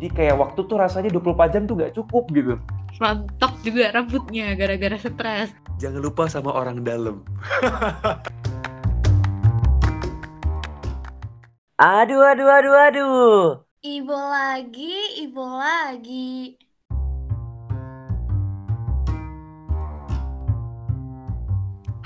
Jadi kayak waktu tuh rasanya 24 jam tuh gak cukup gitu. Rontok juga rambutnya gara-gara stres. Jangan lupa sama orang dalam. Aduh, aduh, aduh, aduh. Ibu lagi, ibu lagi.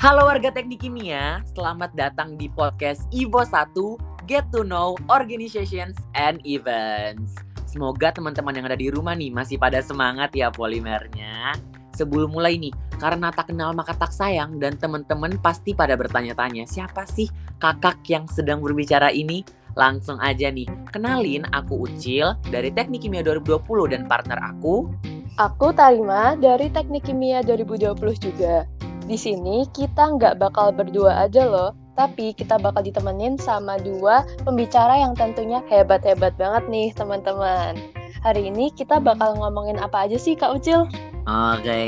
Halo warga teknik kimia, selamat datang di podcast Ivo 1 Get to Know Organizations and Events. Semoga teman-teman yang ada di rumah nih masih pada semangat ya polimernya. Sebelum mulai nih, karena tak kenal maka tak sayang dan teman-teman pasti pada bertanya-tanya siapa sih kakak yang sedang berbicara ini? Langsung aja nih, kenalin aku Ucil dari Teknik Kimia 2020 dan partner aku Aku Tarima dari Teknik Kimia 2020 juga. Di sini kita nggak bakal berdua aja loh, tapi kita bakal ditemenin sama dua pembicara yang tentunya hebat-hebat banget nih teman-teman. Hari ini kita bakal ngomongin apa aja sih Kak Ucil? Oke,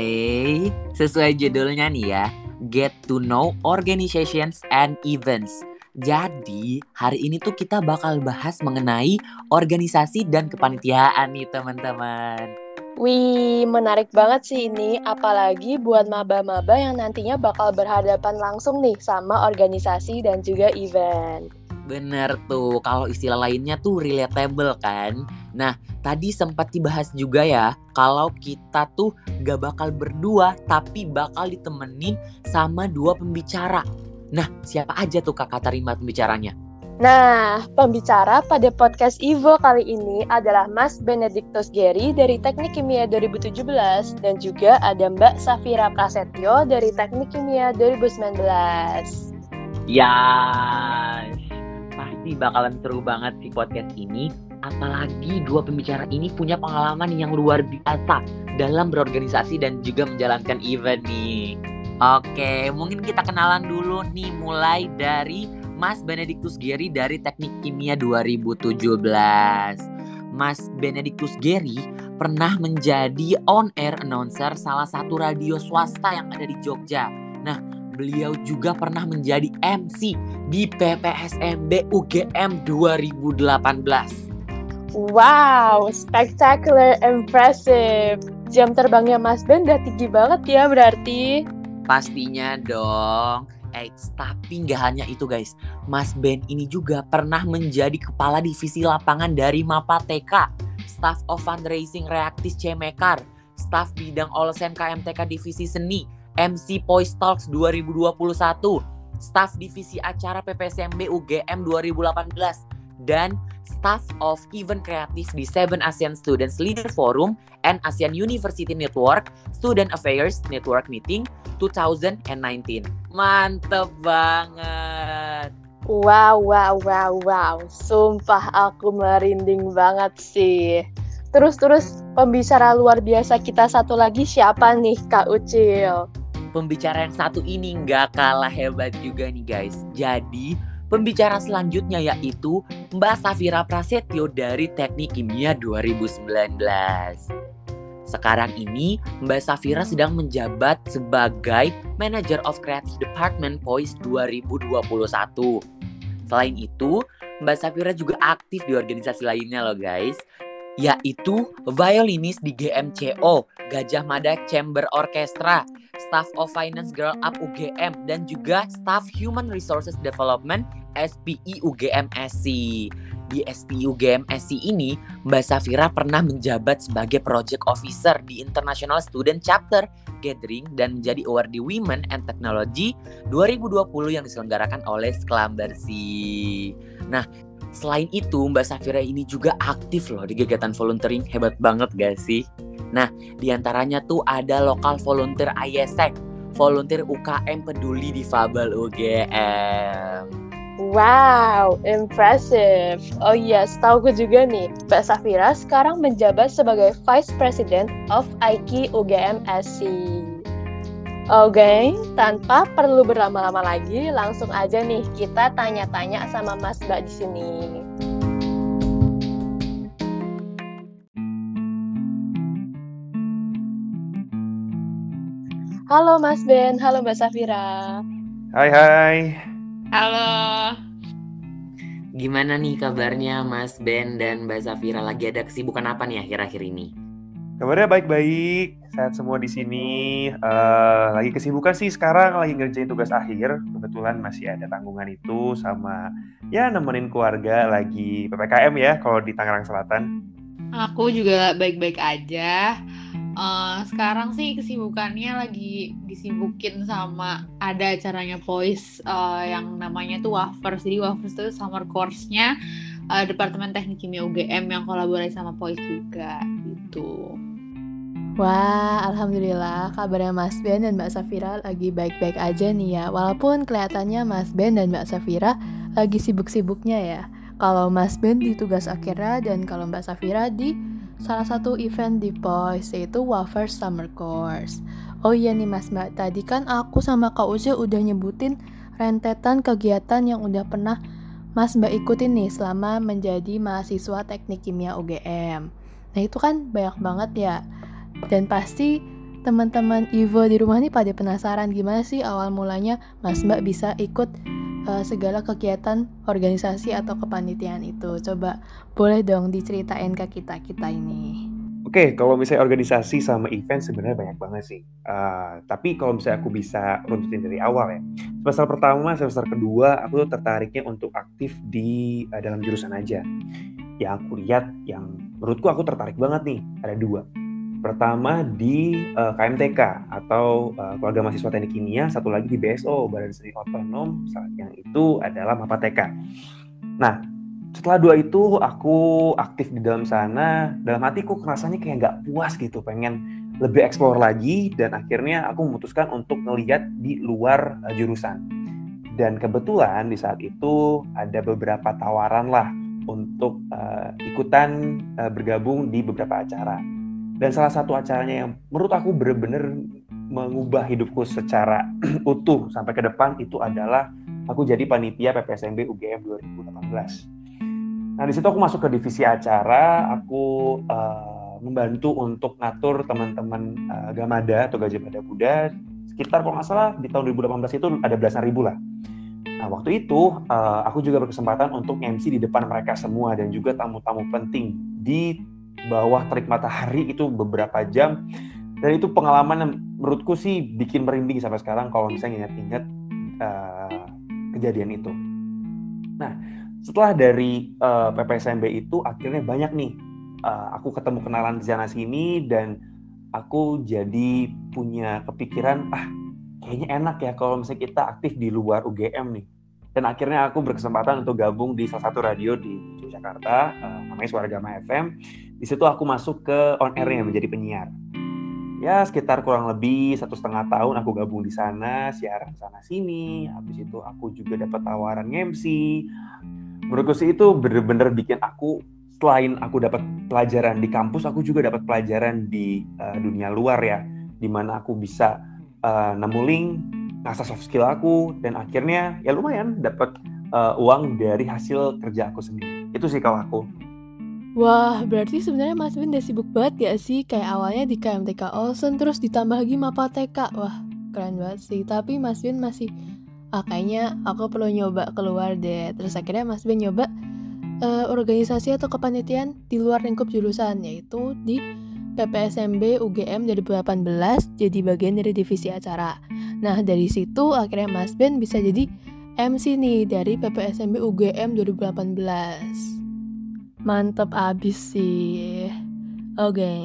sesuai judulnya nih ya, Get to Know Organizations and Events. Jadi, hari ini tuh kita bakal bahas mengenai organisasi dan kepanitiaan nih teman-teman. Wih, menarik banget sih ini, apalagi buat maba-maba yang nantinya bakal berhadapan langsung nih sama organisasi dan juga event. Bener tuh, kalau istilah lainnya tuh relatable kan. Nah, tadi sempat dibahas juga ya, kalau kita tuh gak bakal berdua, tapi bakal ditemenin sama dua pembicara. Nah, siapa aja tuh kakak terima pembicaranya? Nah, pembicara pada podcast Ivo kali ini adalah Mas Benedictus Gary dari Teknik Kimia 2017 dan juga ada Mbak Safira Prasetyo dari Teknik Kimia 2019. Ya, pasti bakalan seru banget sih podcast ini. Apalagi dua pembicara ini punya pengalaman yang luar biasa dalam berorganisasi dan juga menjalankan event nih. Oke, mungkin kita kenalan dulu nih mulai dari Mas Benedictus Gary dari Teknik Kimia 2017. Mas Benedictus Gary pernah menjadi on-air announcer salah satu radio swasta yang ada di Jogja. Nah, beliau juga pernah menjadi MC di PPSMB UGM 2018. Wow, spectacular, impressive. Jam terbangnya Mas Ben udah tinggi banget ya berarti. Pastinya dong. Eits, tapi nggak hanya itu guys. Mas Ben ini juga pernah menjadi kepala divisi lapangan dari Mapa TK, Staff of Fundraising Reaktis Cemekar, Staff Bidang Olsen KMTK Divisi Seni, MC Poise Talks 2021, Staff Divisi Acara PPSMB UGM 2018, dan Staff of Event Kreatif di Seven ASEAN Students Leader Forum and ASEAN University Network Student Affairs Network Meeting 2019. Mantep banget. Wow, wow, wow, wow. Sumpah aku merinding banget sih. Terus-terus pembicara luar biasa kita satu lagi siapa nih Kak Ucil? Pembicara yang satu ini nggak kalah hebat juga nih guys. Jadi pembicara selanjutnya yaitu Mbak Safira Prasetyo dari Teknik Kimia 2019. Sekarang ini, Mbak Safira sedang menjabat sebagai Manager of Creative Department POIS 2021. Selain itu, Mbak Safira juga aktif di organisasi lainnya loh guys, yaitu violinis di GMCO, Gajah Mada Chamber Orchestra, Staff of Finance Girl Up UGM, dan juga Staff Human Resources Development SPI UGM SC. Di SPI UGM SC ini, Mbak Safira pernah menjabat sebagai Project Officer di International Student Chapter Gathering dan menjadi Awardee Women and Technology 2020 yang diselenggarakan oleh Sklam Bersih. Nah, Selain itu, Mbak Safira ini juga aktif loh di kegiatan volunteering. Hebat banget gak sih? Nah, di antaranya tuh ada lokal volunteer ISEC, volunteer UKM peduli difabel UGM. Wow, impressive. Oh iya, setahu gue juga nih, Mbak Safira sekarang menjabat sebagai Vice President of IKI UGM SC. Oke, tanpa perlu berlama-lama lagi, langsung aja nih kita tanya-tanya sama Mas Mbak di sini. Halo Mas Ben, halo Mbak Safira. Hai hai. Halo. Gimana nih kabarnya Mas Ben dan Mbak Safira lagi ada kesibukan apa nih akhir-akhir ini? Kabarnya baik-baik, sehat semua di sini. Eh, lagi kesibukan sih sekarang lagi ngerjain tugas akhir. Kebetulan masih ada tanggungan itu sama ya nemenin keluarga lagi PPKM ya kalau di Tangerang Selatan. Aku juga baik-baik aja. Eh, sekarang sih kesibukannya lagi disibukin sama ada acaranya Voice eh, yang namanya tuh Wafers. Jadi Wafers itu summer course-nya eh, Departemen Teknik Kimia UGM yang kolaborasi sama Voice juga gitu. Wah, alhamdulillah kabarnya Mas Ben dan Mbak Safira lagi baik-baik aja nih ya. Walaupun kelihatannya Mas Ben dan Mbak Safira lagi sibuk-sibuknya ya. Kalau Mas Ben di tugas akhirnya dan kalau Mbak Safira di salah satu event di POIS yaitu Wafers Summer Course. Oh iya nih Mas Mbak, tadi kan aku sama Kak Uze udah nyebutin rentetan kegiatan yang udah pernah Mas Mbak ikutin nih selama menjadi mahasiswa teknik kimia UGM. Nah itu kan banyak banget ya. Dan pasti teman-teman Ivo di rumah nih pada penasaran gimana sih awal mulanya Mas Mbak bisa ikut uh, segala kegiatan organisasi atau kepanitiaan itu. Coba boleh dong diceritain ke kita-kita ini. Oke, kalau misalnya organisasi sama event sebenarnya banyak banget sih. Uh, tapi kalau misalnya aku bisa runtutin dari awal ya. Semester pertama, semester kedua, aku tuh tertariknya untuk aktif di uh, dalam jurusan aja. Yang aku lihat, yang menurutku aku tertarik banget nih, ada dua. Pertama di uh, KMTK atau uh, Keluarga Mahasiswa Teknik Kimia, satu lagi di BSO, Badan Studi Otonom, yang itu adalah Mapateka. Nah, setelah dua itu aku aktif di dalam sana, dalam hatiku rasanya kayak nggak puas gitu, pengen lebih explore lagi, dan akhirnya aku memutuskan untuk ngelihat di luar uh, jurusan. Dan kebetulan di saat itu ada beberapa tawaran lah untuk uh, ikutan uh, bergabung di beberapa acara dan salah satu acaranya yang menurut aku benar-benar mengubah hidupku secara utuh sampai ke depan itu adalah aku jadi panitia PPSMB UGM 2018. Nah di situ aku masuk ke divisi acara, aku uh, membantu untuk ngatur teman-teman uh, Gamada atau Gajah Mada Buddha sekitar kalau nggak salah di tahun 2018 itu ada belasan ribu lah. Nah waktu itu uh, aku juga berkesempatan untuk MC di depan mereka semua dan juga tamu-tamu penting di bawah terik matahari itu beberapa jam. Dan itu pengalaman yang menurutku sih bikin merinding sampai sekarang kalau misalnya ingat-ingat uh, kejadian itu. Nah setelah dari uh, PPSMB itu akhirnya banyak nih uh, aku ketemu kenalan di sana sini dan aku jadi punya kepikiran ah kayaknya enak ya kalau misalnya kita aktif di luar UGM nih. Dan akhirnya aku berkesempatan untuk gabung di salah satu radio di Jakarta uh, namanya Suara Gama FM di situ aku masuk ke on airnya menjadi penyiar. Ya sekitar kurang lebih satu setengah tahun aku gabung di sana siaran sana sini. Habis itu aku juga dapat tawaran MC menurutku sih itu bener-bener bikin aku selain aku dapat pelajaran di kampus aku juga dapat pelajaran di uh, dunia luar ya. Di mana aku bisa uh, nemu link ngasah soft skill aku dan akhirnya ya lumayan dapat uh, uang dari hasil kerja aku sendiri. Itu sih kalau aku Wah, berarti sebenarnya Mas Bin udah sibuk banget ya sih? Kayak awalnya di KMTK Olsen, terus ditambah lagi Mapateka. Wah, keren banget sih. Tapi Mas Bin masih, ah kayaknya aku perlu nyoba keluar deh. Terus akhirnya Mas Bin nyoba uh, organisasi atau kepanitiaan di luar lingkup jurusan, yaitu di PPSMB UGM 2018 jadi bagian dari divisi acara. Nah, dari situ akhirnya Mas Ben bisa jadi MC nih dari PPSMB UGM 2018. Mantep abis sih. Oke, okay.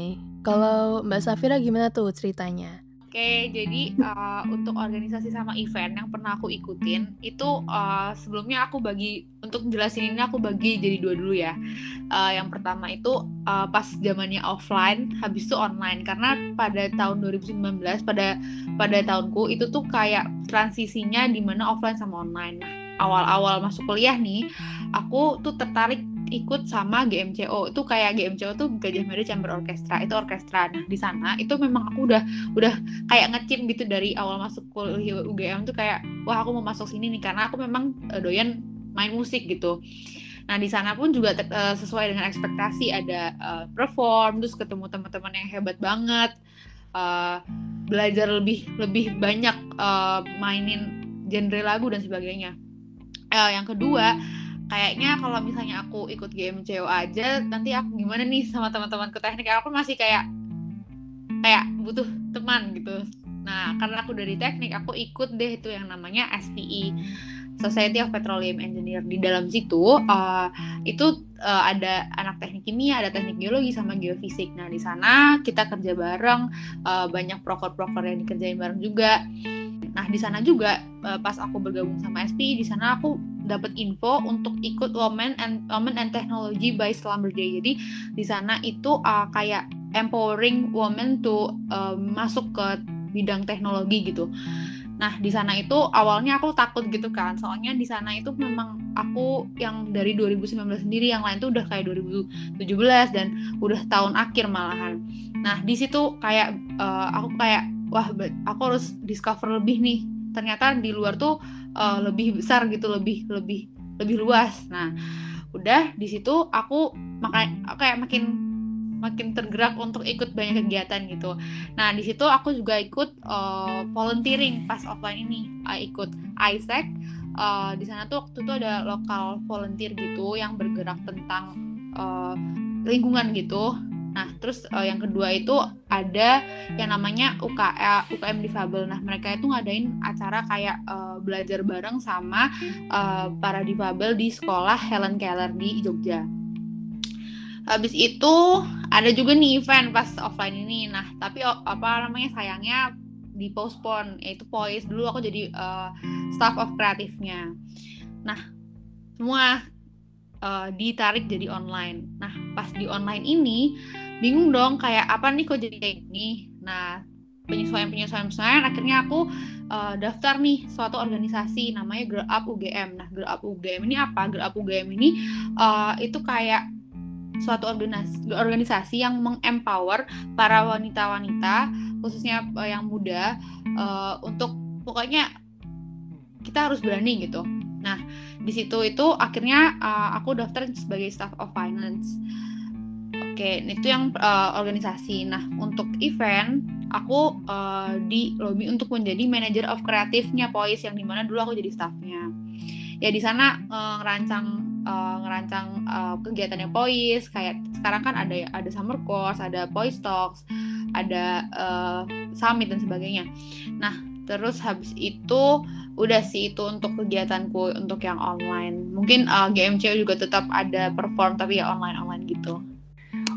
kalau Mbak Safira gimana tuh ceritanya? Oke, jadi uh, untuk organisasi sama event yang pernah aku ikutin itu uh, sebelumnya aku bagi untuk jelasin ini aku bagi jadi dua dulu ya. Uh, yang pertama itu uh, pas zamannya offline, habis itu online karena pada tahun 2019 pada pada tahunku itu tuh kayak transisinya di mana offline sama online. Nah, awal-awal masuk kuliah nih, aku tuh tertarik ikut sama GMCO itu kayak GMCO tuh Gajah Mada Chamber Orchestra itu orkestra. Nah di sana itu memang aku udah udah kayak ngecim gitu dari awal masuk kuliah UGM tuh kayak wah aku mau masuk sini nih karena aku memang uh, doyan main musik gitu. Nah di sana pun juga uh, sesuai dengan ekspektasi ada uh, perform terus ketemu teman-teman yang hebat banget uh, belajar lebih lebih banyak uh, mainin genre lagu dan sebagainya. Uh, yang kedua kayaknya kalau misalnya aku ikut GMCO aja nanti aku gimana nih sama teman-temanku teknik aku masih kayak kayak butuh teman gitu nah karena aku dari teknik aku ikut deh itu yang namanya SPE Society of Petroleum Engineer di dalam situ uh, itu uh, ada anak teknik kimia, ada teknik geologi sama geofisik. Nah di sana kita kerja bareng, uh, banyak proker-proker yang dikerjain bareng juga. Nah di sana juga uh, pas aku bergabung sama SPI di sana aku dapat info untuk ikut Women and Women and Technology by Schlumberger. Jadi di sana itu uh, kayak empowering women to uh, masuk ke bidang teknologi gitu. Nah, di sana itu awalnya aku takut gitu kan. Soalnya di sana itu memang aku yang dari 2019 sendiri, yang lain tuh udah kayak 2017 dan udah tahun akhir malahan. Nah, di situ kayak uh, aku kayak wah aku harus discover lebih nih. Ternyata di luar tuh uh, lebih besar gitu, lebih lebih lebih luas. Nah, udah di situ aku makan kayak makin makin tergerak untuk ikut banyak kegiatan gitu. Nah di situ aku juga ikut uh, volunteering pas offline ini, uh, ikut ISEC. Uh, di sana tuh waktu itu ada lokal volunteer gitu yang bergerak tentang uh, lingkungan gitu. Nah, terus uh, yang kedua itu ada yang namanya UKM, UKM difabel. Nah, mereka itu ngadain acara kayak uh, belajar bareng sama uh, para difabel di sekolah Helen Keller di Jogja. Habis itu ada juga nih event pas offline ini. Nah tapi apa namanya sayangnya di postpone yaitu Poise dulu aku jadi uh, staff of kreatifnya. Nah semua uh, ditarik jadi online. Nah pas di online ini bingung dong kayak apa nih kok jadi kayak gini nah penyesuaian penyesuaian penyesuaian akhirnya aku uh, daftar nih suatu organisasi namanya Grow Up UGM nah Grow Up UGM ini apa Grow Up UGM ini uh, itu kayak suatu organisasi, organisasi yang mengempower para wanita-wanita khususnya uh, yang muda uh, untuk pokoknya kita harus berani gitu. Nah di situ itu akhirnya uh, aku daftar sebagai staff of finance. Oke, itu yang uh, organisasi. Nah untuk event aku uh, di lobby untuk menjadi manager of kreatifnya Poise yang di mana dulu aku jadi staffnya. Ya di sana uh, ngerancang uh, ngerancang uh, kegiatannya Pois kayak sekarang kan ada ada summer course ada Pois Talks ada uh, summit dan sebagainya nah terus habis itu udah sih itu untuk kegiatanku untuk yang online mungkin uh, GMC juga tetap ada perform tapi ya online online gitu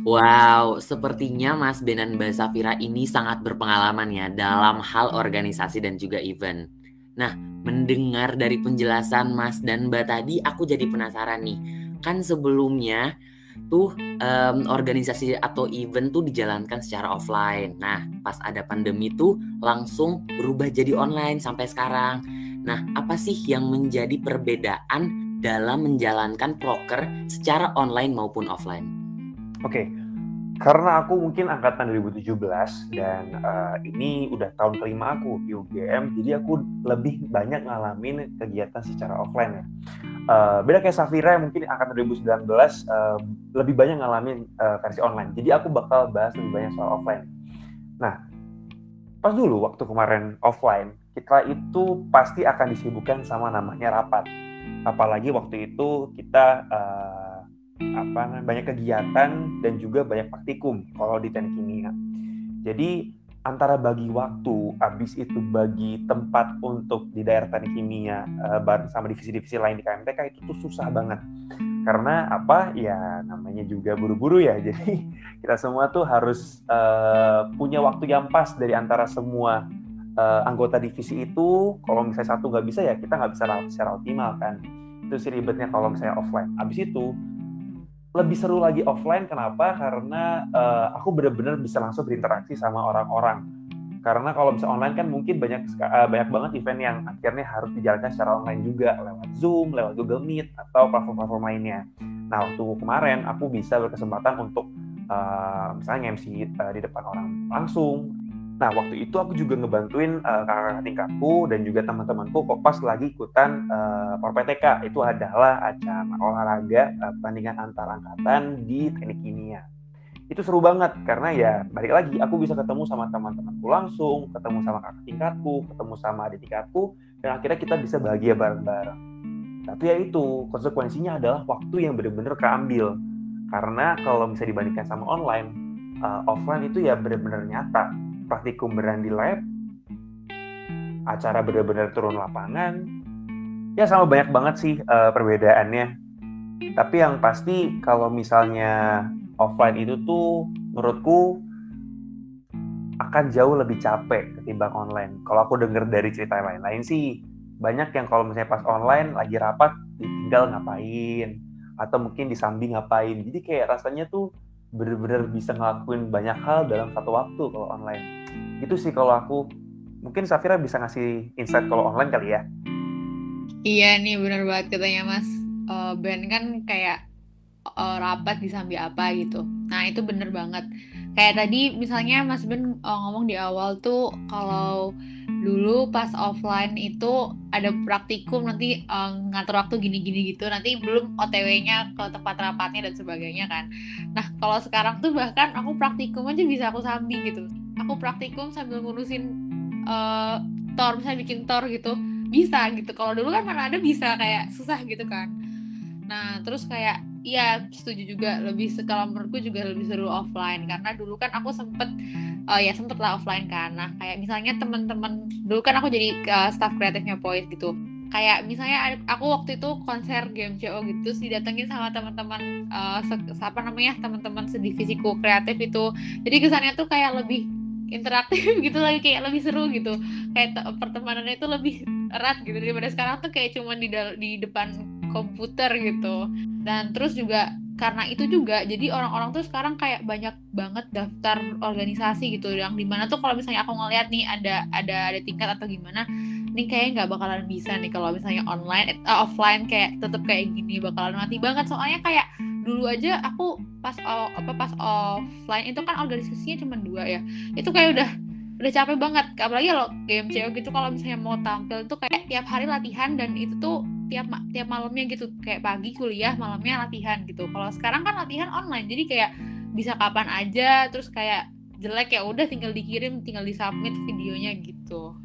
Wow, sepertinya Mas Ben dan Mbak Safira ini sangat berpengalaman ya dalam hal organisasi dan juga event. Nah, mendengar dari penjelasan Mas dan Mbak tadi, aku jadi penasaran nih. Kan sebelumnya tuh um, organisasi atau event tuh dijalankan secara offline. Nah, pas ada pandemi tuh langsung berubah jadi online sampai sekarang. Nah, apa sih yang menjadi perbedaan dalam menjalankan proker secara online maupun offline? Oke, okay karena aku mungkin angkatan 2017 dan uh, ini udah tahun kelima aku di UGM, jadi aku lebih banyak ngalamin kegiatan secara offline ya. Uh, beda kayak Safira yang mungkin angkatan 2019 uh, lebih banyak ngalamin uh, versi online. Jadi aku bakal bahas lebih banyak soal offline. Nah, pas dulu waktu kemarin offline, kita itu pasti akan disibukkan sama namanya rapat. Apalagi waktu itu kita uh, apa banyak kegiatan dan juga banyak praktikum kalau di teknik kimia. Jadi antara bagi waktu, habis itu bagi tempat untuk di daerah teknik kimia uh, bareng sama divisi-divisi lain di KMTK itu tuh susah banget. Karena apa? Ya namanya juga buru-buru ya. Jadi kita semua tuh harus uh, punya waktu yang pas dari antara semua uh, anggota divisi itu. Kalau misalnya satu nggak bisa ya kita nggak bisa secara optimal kan. Itu sih ribetnya kalau misalnya offline. Habis itu lebih seru lagi offline kenapa? Karena uh, aku benar-benar bisa langsung berinteraksi sama orang-orang. Karena kalau bisa online kan mungkin banyak uh, banyak banget event yang akhirnya harus dijalankan secara online juga lewat Zoom, lewat Google Meet atau platform-platform lainnya. Nah waktu kemarin aku bisa berkesempatan untuk uh, misalnya MC uh, di depan orang langsung Nah, waktu itu aku juga ngebantuin uh, kakak-kakak tingkatku dan juga teman-temanku kok pas lagi ikutan uh, PTK. Itu adalah acara olahraga uh, pertandingan antar angkatan di teknik kimia. Itu seru banget karena ya balik lagi aku bisa ketemu sama teman-temanku langsung, ketemu sama kakak tingkatku, ketemu sama adik tingkatku dan akhirnya kita bisa bahagia bareng-bareng. Tapi ya itu konsekuensinya adalah waktu yang benar-benar keambil. Karena kalau bisa dibandingkan sama online, uh, offline itu ya benar-benar nyata. Praktikum beneran di lab, acara benar-benar turun lapangan. Ya sama banyak banget sih uh, perbedaannya. Tapi yang pasti kalau misalnya offline itu tuh menurutku akan jauh lebih capek ketimbang online. Kalau aku dengar dari cerita lain-lain sih, banyak yang kalau misalnya pas online lagi rapat tinggal ngapain atau mungkin disambi ngapain. Jadi kayak rasanya tuh bener-bener bisa ngelakuin banyak hal dalam satu waktu kalau online. Itu sih kalau aku. Mungkin Safira bisa ngasih insight kalau online kali ya. Iya nih bener banget katanya Mas. Uh, ben kan kayak uh, rapat disambi apa gitu. Nah itu bener banget kayak tadi misalnya Mas Ben uh, ngomong di awal tuh kalau dulu pas offline itu ada praktikum nanti uh, ngatur waktu gini-gini gitu. Nanti belum OTW-nya ke tempat rapatnya dan sebagainya kan. Nah kalau sekarang tuh bahkan aku praktikum aja bisa aku sambil gitu. Aku praktikum sambil ngurusin uh, tor misalnya bikin tor gitu bisa gitu. Kalau dulu kan mana ada bisa kayak susah gitu kan. Nah terus kayak Iya setuju juga. Lebih kalau menurutku juga lebih seru offline. Karena dulu kan aku sempet uh, ya sempet lah offline kan. Nah kayak misalnya teman-teman dulu kan aku jadi uh, staff kreatifnya Poise gitu. Kayak misalnya aku waktu itu konser game CO gitu didatengin sama teman-teman uh, apa namanya teman-teman sedivisiku kreatif itu. Jadi kesannya tuh kayak lebih interaktif gitu lagi kayak lebih seru gitu. Kayak pertemanannya itu lebih erat gitu daripada sekarang tuh kayak cuma di di depan komputer gitu. Dan terus juga karena itu juga jadi orang-orang tuh sekarang kayak banyak banget daftar organisasi gitu yang di mana tuh kalau misalnya aku ngeliat nih ada ada ada tingkat atau gimana nih kayaknya nggak bakalan bisa nih kalau misalnya online uh, offline kayak tetap kayak gini bakalan mati banget. Soalnya kayak dulu aja aku pas apa pas offline itu kan organisasinya cuma dua ya itu kayak udah udah capek banget apalagi kalau game cewek gitu kalau misalnya mau tampil tuh kayak tiap hari latihan dan itu tuh tiap tiap malamnya gitu kayak pagi kuliah malamnya latihan gitu kalau sekarang kan latihan online jadi kayak bisa kapan aja terus kayak jelek ya udah tinggal dikirim tinggal disubmit videonya gitu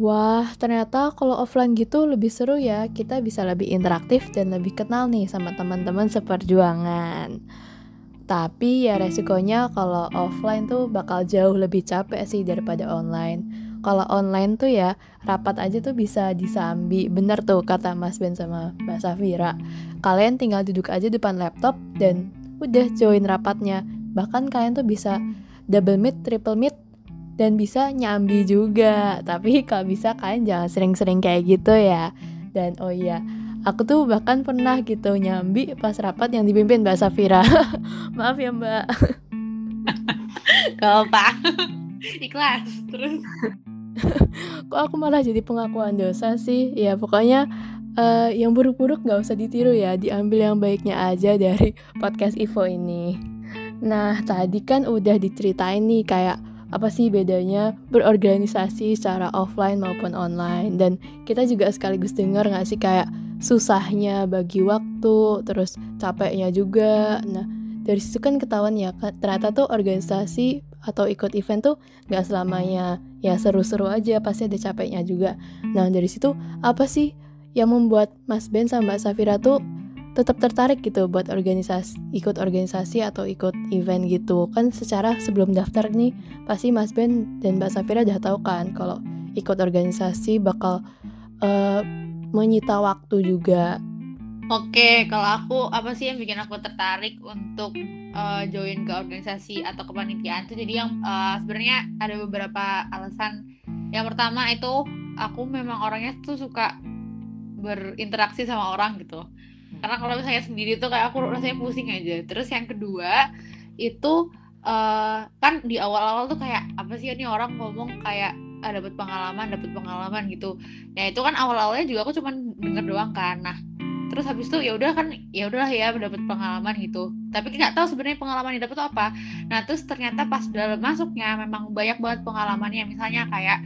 Wah, ternyata kalau offline gitu lebih seru ya. Kita bisa lebih interaktif dan lebih kenal nih sama teman-teman seperjuangan. Tapi ya resikonya kalau offline tuh bakal jauh lebih capek sih daripada online. Kalau online tuh ya rapat aja tuh bisa disambi. Bener tuh kata Mas Ben sama Mbak Safira. Kalian tinggal duduk aja depan laptop dan udah join rapatnya. Bahkan kalian tuh bisa double meet triple meet dan bisa nyambi juga. Tapi kalau bisa kalian jangan sering-sering kayak gitu ya. Dan oh iya aku tuh bahkan pernah gitu nyambi pas rapat yang dipimpin Mbak Safira. Maaf ya Mbak. Gak apa Ikhlas Terus. Kok aku malah jadi pengakuan dosa sih? Ya pokoknya uh, yang buruk-buruk nggak usah ditiru ya. Diambil yang baiknya aja dari podcast Ivo ini. Nah tadi kan udah diceritain nih kayak apa sih bedanya berorganisasi secara offline maupun online? Dan kita juga sekaligus dengar nggak sih kayak susahnya bagi waktu terus capeknya juga. Nah dari situ kan ketahuan ya ternyata tuh organisasi atau ikut event tuh nggak selamanya. Ya seru-seru aja pasti ada capeknya juga. Nah dari situ apa sih yang membuat Mas Ben sama Mbak Safira tuh tetap tertarik gitu buat organisasi ikut organisasi atau ikut event gitu kan secara sebelum daftar nih pasti Mas Ben dan Mbak Safira udah tahu kan kalau ikut organisasi bakal uh, menyita waktu juga Oke, kalau aku apa sih yang bikin aku tertarik untuk uh, join ke organisasi atau kepanitiaan itu jadi yang uh, sebenarnya ada beberapa alasan. Yang pertama itu aku memang orangnya tuh suka berinteraksi sama orang gitu. Karena kalau misalnya sendiri tuh kayak aku rasanya pusing aja. Terus yang kedua itu uh, kan di awal-awal tuh kayak apa sih ini orang ngomong kayak ah, dapat pengalaman, dapat pengalaman gitu. Nah itu kan awal-awalnya juga aku cuma denger doang kan. Nah terus habis itu ya udah kan ya udahlah ya dapat pengalaman gitu tapi nggak tahu sebenarnya pengalaman yang dapat apa nah terus ternyata pas dalam masuknya memang banyak banget pengalamannya misalnya kayak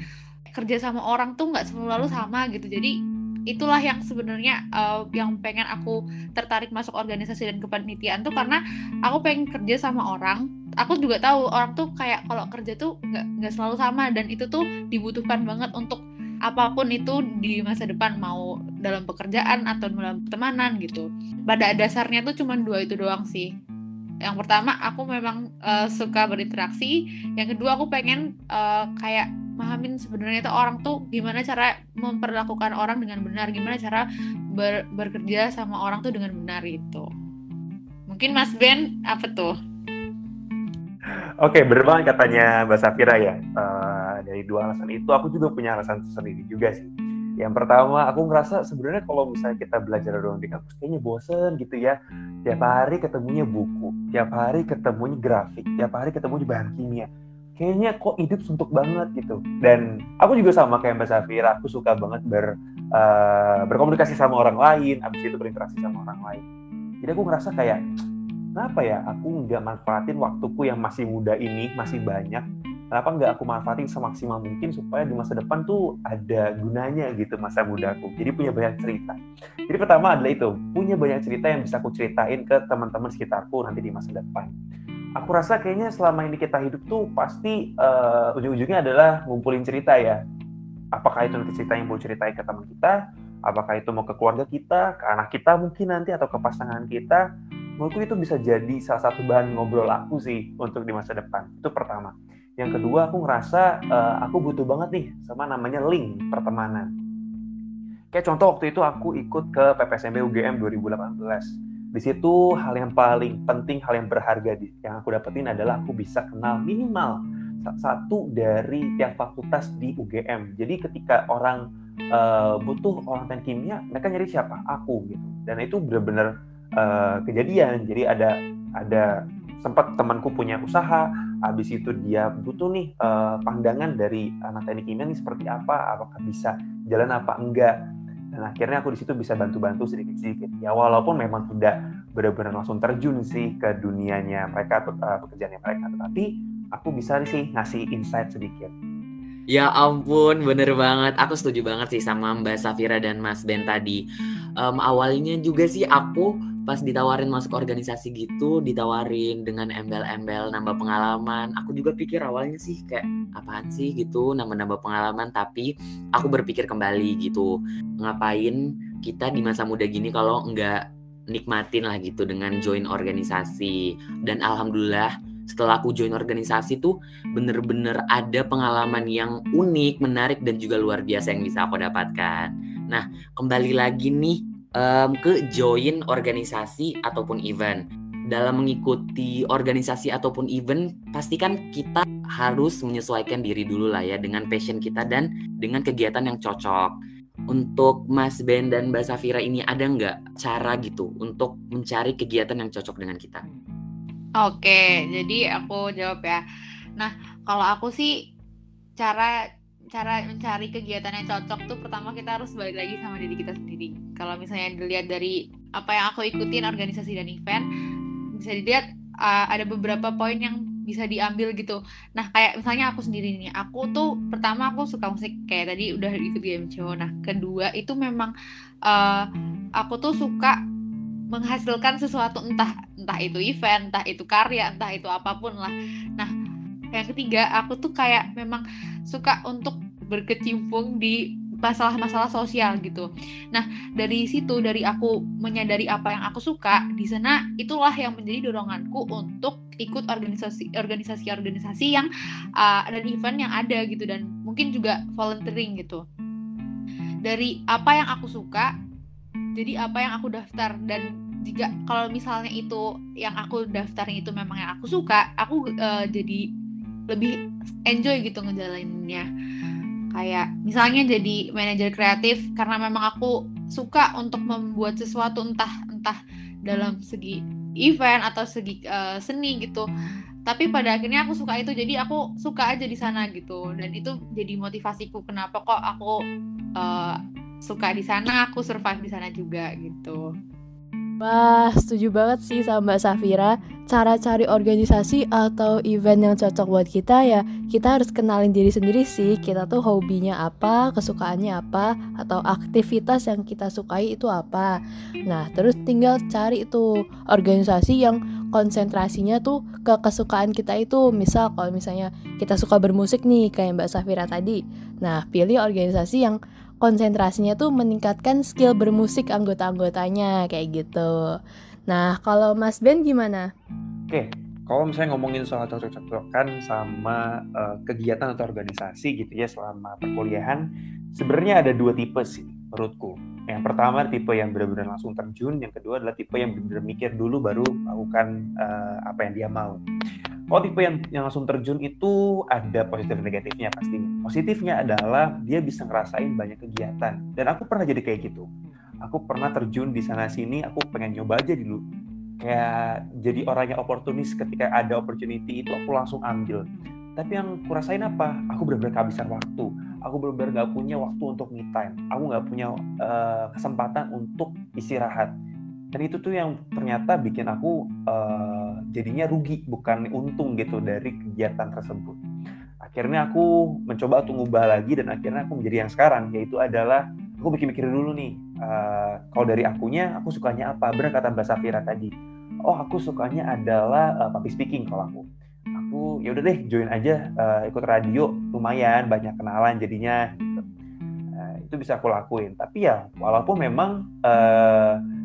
kerja sama orang tuh nggak selalu sama gitu jadi itulah yang sebenarnya uh, yang pengen aku tertarik masuk organisasi dan kepanitiaan tuh karena aku pengen kerja sama orang. Aku juga tahu orang tuh kayak kalau kerja tuh nggak nggak selalu sama dan itu tuh dibutuhkan banget untuk apa pun itu di masa depan mau dalam pekerjaan atau dalam pertemanan gitu. Pada dasarnya tuh cuma dua itu doang sih. Yang pertama aku memang uh, suka berinteraksi. Yang kedua aku pengen uh, kayak mahamin sebenarnya itu orang tuh gimana cara memperlakukan orang dengan benar gimana cara ber bekerja sama orang tuh dengan benar itu mungkin Mas Ben apa tuh Oke, okay, bener banget katanya Mbak Safira ya. Uh, dari dua alasan itu, aku juga punya alasan sendiri juga sih. Yang pertama, aku ngerasa sebenarnya kalau misalnya kita belajar doang di kampus, kayaknya bosen gitu ya. Tiap hari ketemunya buku, tiap hari ketemunya grafik, tiap hari ketemunya bahan kimia. Kayaknya kok hidup suntuk banget gitu. Dan aku juga sama kayak Mbak Safira, aku suka banget ber, uh, berkomunikasi sama orang lain, habis itu berinteraksi sama orang lain. Jadi aku ngerasa kayak, kenapa ya aku nggak manfaatin waktuku yang masih muda ini masih banyak kenapa nggak aku manfaatin semaksimal mungkin supaya di masa depan tuh ada gunanya gitu masa mudaku jadi punya banyak cerita jadi pertama adalah itu punya banyak cerita yang bisa aku ceritain ke teman-teman sekitarku nanti di masa depan aku rasa kayaknya selama ini kita hidup tuh pasti uh, ujung-ujungnya adalah ngumpulin cerita ya. Apakah itu nanti cerita yang mau ceritain ke teman kita? Apakah itu mau ke keluarga kita? Ke anak kita mungkin nanti atau ke pasangan kita? Menurutku itu bisa jadi salah satu bahan ngobrol aku sih untuk di masa depan. Itu pertama. Yang kedua aku ngerasa uh, aku butuh banget nih sama namanya link pertemanan. Kayak contoh waktu itu aku ikut ke PPSMB UGM 2018 di situ hal yang paling penting hal yang berharga yang aku dapetin adalah aku bisa kenal minimal satu dari tiap fakultas di UGM jadi ketika orang uh, butuh orang teknik kimia mereka nyari siapa? Aku gitu. Dan itu benar-benar uh, kejadian. Jadi ada ada sempat temanku punya usaha habis itu dia butuh nih uh, pandangan dari anak teknik kimia ini seperti apa apakah bisa jalan apa enggak dan akhirnya aku di situ bisa bantu-bantu sedikit-sedikit ya walaupun memang tidak benar-benar langsung terjun sih ke dunianya mereka uh, pekerjaannya mereka tetapi aku bisa sih ngasih insight sedikit Ya ampun, bener banget. Aku setuju banget sih sama Mbak Safira dan Mas Ben tadi. Um, awalnya juga sih aku pas ditawarin masuk organisasi gitu ditawarin dengan embel-embel nambah pengalaman. Aku juga pikir awalnya sih kayak apaan sih? gitu nambah-nambah pengalaman. Tapi aku berpikir kembali gitu ngapain kita di masa muda gini kalau nggak nikmatin lah gitu dengan join organisasi? Dan alhamdulillah setelah aku join organisasi tuh bener-bener ada pengalaman yang unik, menarik dan juga luar biasa yang bisa aku dapatkan. Nah, kembali lagi nih um, ke join organisasi ataupun event. Dalam mengikuti organisasi ataupun event, pastikan kita harus menyesuaikan diri dulu lah ya dengan passion kita dan dengan kegiatan yang cocok. Untuk Mas Ben dan Mbak Safira ini ada nggak cara gitu untuk mencari kegiatan yang cocok dengan kita? Oke, jadi aku jawab ya. Nah, kalau aku sih cara cara mencari kegiatan yang cocok tuh pertama kita harus balik lagi sama diri kita sendiri. Kalau misalnya dilihat dari apa yang aku ikutin organisasi dan event, bisa dilihat uh, ada beberapa poin yang bisa diambil gitu. Nah kayak misalnya aku sendiri nih, aku tuh pertama aku suka musik kayak tadi udah ikut game show. Nah kedua itu memang uh, aku tuh suka menghasilkan sesuatu entah entah itu event, entah itu karya, entah itu apa pun lah. Nah yang ketiga aku tuh kayak memang suka untuk berkecimpung di masalah-masalah sosial gitu. Nah, dari situ dari aku menyadari apa yang aku suka, di sana itulah yang menjadi doronganku untuk ikut organisasi organisasi-organisasi yang uh, dan event yang ada gitu dan mungkin juga volunteering gitu. Dari apa yang aku suka, jadi apa yang aku daftar dan jika kalau misalnya itu yang aku daftarin itu memang yang aku suka, aku uh, jadi lebih enjoy gitu ngejalaninnya. Kayak misalnya jadi manajer kreatif karena memang aku suka untuk membuat sesuatu entah entah dalam segi event atau segi uh, seni gitu. Tapi pada akhirnya aku suka itu jadi aku suka aja di sana gitu. Dan itu jadi motivasiku kenapa kok aku uh, suka di sana aku survive di sana juga gitu Wah, setuju banget sih sama Mbak Safira. Cara cari organisasi atau event yang cocok buat kita ya, kita harus kenalin diri sendiri sih. Kita tuh hobinya apa, kesukaannya apa, atau aktivitas yang kita sukai itu apa. Nah, terus tinggal cari itu organisasi yang konsentrasinya tuh ke kesukaan kita itu. Misal kalau misalnya kita suka bermusik nih kayak Mbak Safira tadi. Nah, pilih organisasi yang konsentrasinya tuh meningkatkan skill bermusik anggota-anggotanya kayak gitu. Nah, kalau Mas Ben gimana? Oke, kalau misalnya ngomongin soal cocok-cocokan sama uh, kegiatan atau organisasi gitu ya selama perkuliahan, sebenarnya ada dua tipe sih menurutku. Yang pertama tipe yang benar-benar langsung terjun, yang kedua adalah tipe yang benar-benar mikir dulu baru melakukan uh, apa yang dia mau. Kalau tipe yang, yang langsung terjun itu ada positif dan negatifnya pastinya. Positifnya adalah dia bisa ngerasain banyak kegiatan. Dan aku pernah jadi kayak gitu. Aku pernah terjun di sana sini, aku pengen nyoba aja dulu kayak jadi orang yang oportunis ketika ada opportunity itu aku langsung ambil tapi yang aku rasain apa aku benar-benar kehabisan waktu aku benar-benar nggak punya waktu untuk me time aku nggak punya uh, kesempatan untuk istirahat dan itu tuh yang ternyata bikin aku uh, jadinya rugi bukan untung gitu dari kegiatan tersebut. Akhirnya aku mencoba untuk ngubah lagi dan akhirnya aku menjadi yang sekarang yaitu adalah aku mikir-mikir dulu nih uh, kalau dari akunya aku sukanya apa? Benar kata Mbak Safira tadi. Oh aku sukanya adalah uh, public speaking kalau aku. Aku ya udah deh join aja uh, ikut radio. Lumayan banyak kenalan jadinya gitu. uh, itu bisa aku lakuin. Tapi ya walaupun memang uh,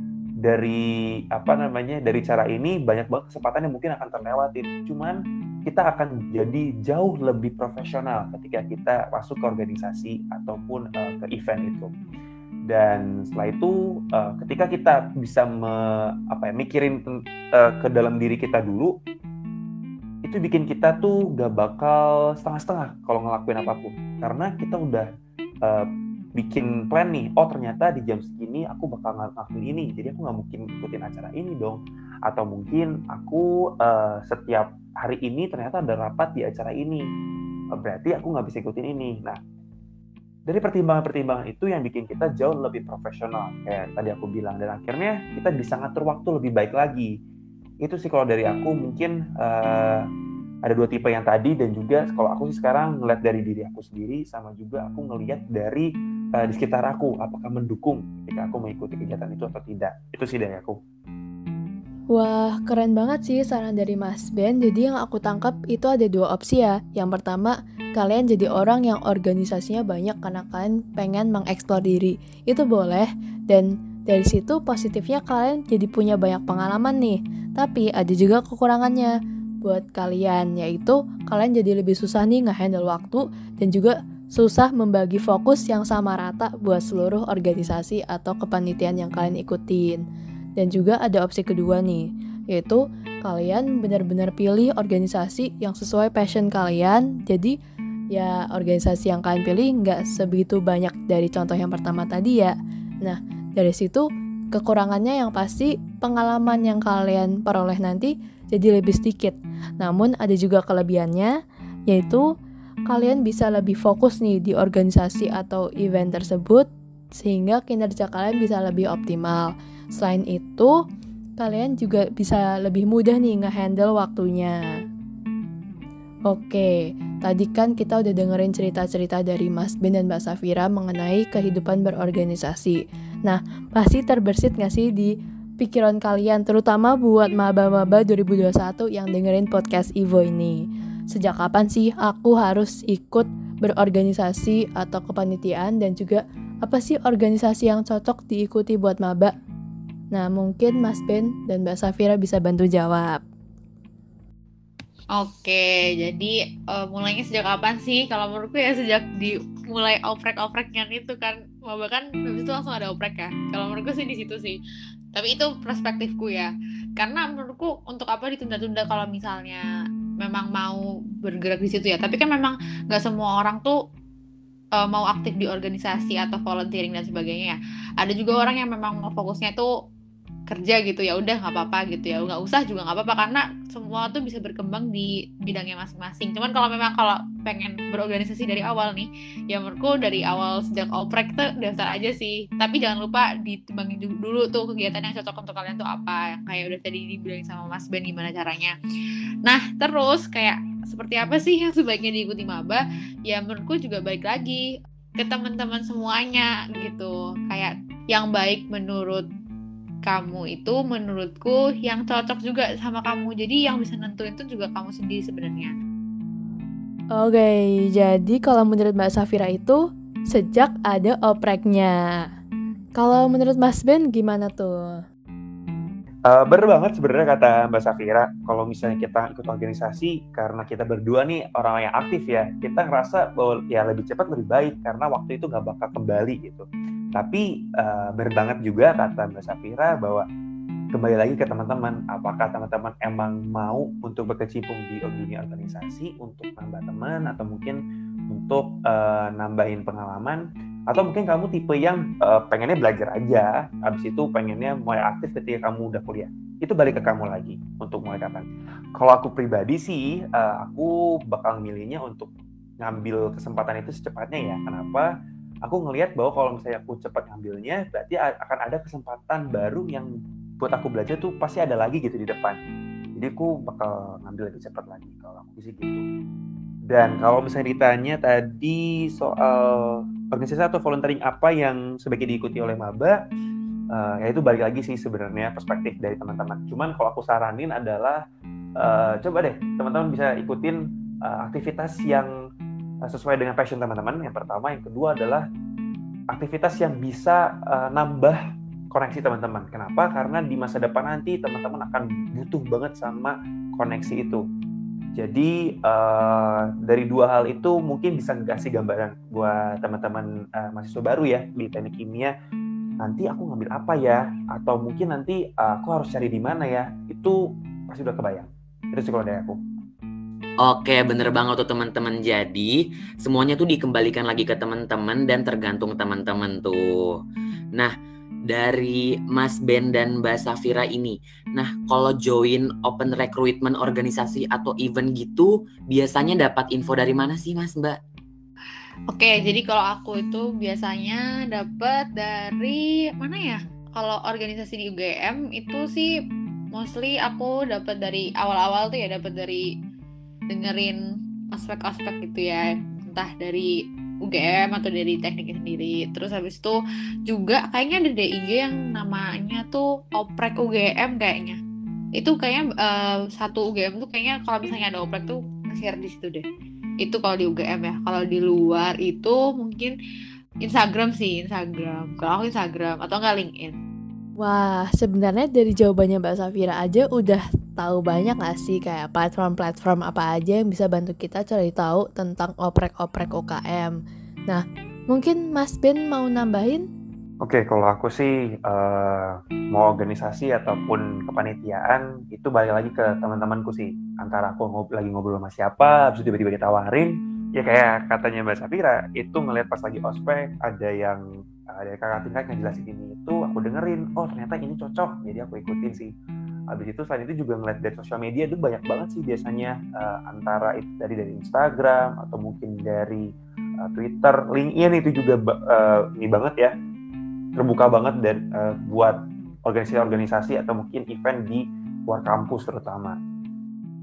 dari apa namanya dari cara ini banyak banget kesempatan yang mungkin akan terlewatin. Cuman kita akan jadi jauh lebih profesional ketika kita masuk ke organisasi ataupun uh, ke event itu. Dan setelah itu uh, ketika kita bisa me, apa ya mikirin uh, ke dalam diri kita dulu itu bikin kita tuh gak bakal setengah-setengah kalau ngelakuin apa pun. Karena kita udah uh, bikin plan nih oh ternyata di jam segini aku bakal ngelakuin ini jadi aku nggak mungkin ikutin acara ini dong. Atau mungkin aku uh, setiap hari ini ternyata ada rapat di acara ini. Berarti aku nggak bisa ikutin ini. Nah dari pertimbangan-pertimbangan itu yang bikin kita jauh lebih profesional kayak tadi aku bilang. Dan akhirnya kita bisa ngatur waktu lebih baik lagi. Itu sih kalau dari aku mungkin uh, ada dua tipe yang tadi dan juga kalau aku sih sekarang ngeliat dari diri aku sendiri sama juga aku ngeliat dari uh, di sekitar aku apakah mendukung ketika aku mengikuti kegiatan itu atau tidak itu sih dari aku Wah, keren banget sih saran dari Mas Ben. Jadi yang aku tangkap itu ada dua opsi ya. Yang pertama, kalian jadi orang yang organisasinya banyak karena kalian pengen mengeksplor diri. Itu boleh dan dari situ positifnya kalian jadi punya banyak pengalaman nih. Tapi ada juga kekurangannya buat kalian yaitu kalian jadi lebih susah nih ngehandle waktu dan juga susah membagi fokus yang sama rata buat seluruh organisasi atau kepanitiaan yang kalian ikutin. Dan juga ada opsi kedua nih, yaitu kalian benar-benar pilih organisasi yang sesuai passion kalian. Jadi ya organisasi yang kalian pilih nggak sebegitu banyak dari contoh yang pertama tadi ya. Nah dari situ kekurangannya yang pasti pengalaman yang kalian peroleh nanti jadi lebih sedikit. Namun ada juga kelebihannya yaitu kalian bisa lebih fokus nih di organisasi atau event tersebut sehingga kinerja kalian bisa lebih optimal. Selain itu, kalian juga bisa lebih mudah nih ngehandle waktunya. Oke, tadi kan kita udah dengerin cerita-cerita dari Mas Ben dan Mbak Safira mengenai kehidupan berorganisasi. Nah, pasti terbersit gak sih di pikiran kalian, terutama buat maba-maba 2021 yang dengerin podcast Ivo ini. Sejak kapan sih aku harus ikut berorganisasi atau kepanitiaan dan juga apa sih organisasi yang cocok diikuti buat maba? Nah, mungkin Mas Ben dan Mbak Safira bisa bantu jawab. Oke, jadi uh, mulainya sejak kapan sih? Kalau menurutku ya sejak dimulai oprek-opreknya itu kan, bahkan habis itu langsung ada oprek ya. Kalau menurutku sih di situ sih. Tapi itu perspektifku ya. Karena menurutku untuk apa ditunda-tunda kalau misalnya memang mau bergerak di situ ya. Tapi kan memang nggak semua orang tuh uh, mau aktif di organisasi atau volunteering dan sebagainya ya. Ada juga orang yang memang fokusnya tuh kerja gitu ya udah nggak apa-apa gitu ya. Nggak usah juga nggak apa-apa karena semua tuh bisa berkembang di bidangnya masing-masing. Cuman kalau memang kalau pengen berorganisasi dari awal nih ya menurutku dari awal sejak oprek tuh daftar aja sih. Tapi jangan lupa ditimbangin dulu tuh kegiatan yang cocok untuk kalian tuh apa yang kayak udah tadi dibilangin sama Mas Ben gimana caranya. Nah terus kayak seperti apa sih yang sebaiknya diikuti maba? Ya menurutku juga baik lagi ke teman-teman semuanya gitu. Kayak yang baik menurut kamu itu menurutku yang cocok juga sama kamu. Jadi yang bisa nentuin itu juga kamu sendiri sebenarnya. Oke, jadi kalau menurut Mbak Safira itu sejak ada opreknya. Kalau menurut Mas Ben gimana tuh? Uh, bener banget sebenarnya kata Mbak Safira, kalau misalnya kita ikut organisasi karena kita berdua nih orang yang aktif ya, kita ngerasa bahwa ya lebih cepat lebih baik karena waktu itu nggak bakal kembali gitu. Tapi uh, bener banget juga kata Mbak Safira bahwa kembali lagi ke teman-teman, apakah teman-teman emang mau untuk berkecimpung di dunia organisasi untuk nambah teman atau mungkin untuk uh, nambahin pengalaman atau mungkin kamu tipe yang uh, pengennya belajar aja, habis itu pengennya mulai aktif ketika kamu udah kuliah. Itu balik ke kamu lagi untuk mulai kapan. Kalau aku pribadi sih, uh, aku bakal milihnya untuk ngambil kesempatan itu secepatnya ya. Kenapa? Aku ngelihat bahwa kalau misalnya aku cepat ngambilnya, berarti akan ada kesempatan baru yang buat aku belajar tuh pasti ada lagi gitu di depan. Jadi aku bakal ngambil lebih cepat lagi kalau aku sih gitu. Dan kalau misalnya ditanya tadi soal organisasi atau volunteering apa yang sebaiknya diikuti oleh maba uh, ya itu balik lagi sih sebenarnya perspektif dari teman-teman. Cuman kalau aku saranin adalah uh, coba deh teman-teman bisa ikutin uh, aktivitas yang uh, sesuai dengan passion teman-teman. Yang pertama yang kedua adalah aktivitas yang bisa uh, nambah koneksi teman-teman. Kenapa? Karena di masa depan nanti teman-teman akan butuh banget sama koneksi itu jadi uh, dari dua hal itu mungkin bisa ngasih gambaran buat teman-teman uh, mahasiswa baru ya di teknik kimia. Nanti aku ngambil apa ya? Atau mungkin nanti uh, aku harus cari di mana ya? Itu pasti udah kebayang. Itu sih kalau dari aku. Oke, bener banget tuh teman-teman. Jadi semuanya tuh dikembalikan lagi ke teman-teman dan tergantung teman-teman tuh. Nah, dari Mas Ben dan Mbak Safira ini. Nah, kalau join open recruitment organisasi atau event gitu, biasanya dapat info dari mana sih Mas Mbak? Oke, jadi kalau aku itu biasanya dapat dari mana ya? Kalau organisasi di UGM itu sih mostly aku dapat dari awal-awal tuh ya dapat dari dengerin aspek-aspek gitu ya, entah dari UGM atau dari tekniknya sendiri. Terus habis itu juga kayaknya ada DIG yang namanya tuh oprek UGM kayaknya. Itu kayaknya uh, satu UGM tuh kayaknya kalau misalnya ada oprek tuh nge-share di situ deh. Itu kalau di UGM ya. Kalau di luar itu mungkin Instagram sih, Instagram. Kalau Instagram atau enggak LinkedIn. Wah, sebenarnya dari jawabannya Mbak Safira aja udah tahu banyak gak sih kayak platform-platform apa aja yang bisa bantu kita cari tahu tentang oprek-oprek UKM. Nah, mungkin Mas Ben mau nambahin? Oke, kalau aku sih uh, mau organisasi ataupun kepanitiaan itu balik lagi ke teman-temanku sih. Antara aku ngob lagi ngobrol sama siapa, habis tiba-tiba ditawarin, ya kayak katanya Mbak Safira, itu ngeliat pas lagi ospek ada yang ada kakak tingkat yang jelasin ini itu, aku dengerin, oh ternyata ini cocok, jadi aku ikutin sih habis itu selain itu juga ngeliat dari sosial media itu banyak banget sih biasanya uh, antara itu dari dari Instagram atau mungkin dari uh, Twitter, LinkedIn itu juga uh, ini banget ya terbuka banget dan uh, buat organisasi-organisasi atau mungkin event di luar kampus terutama.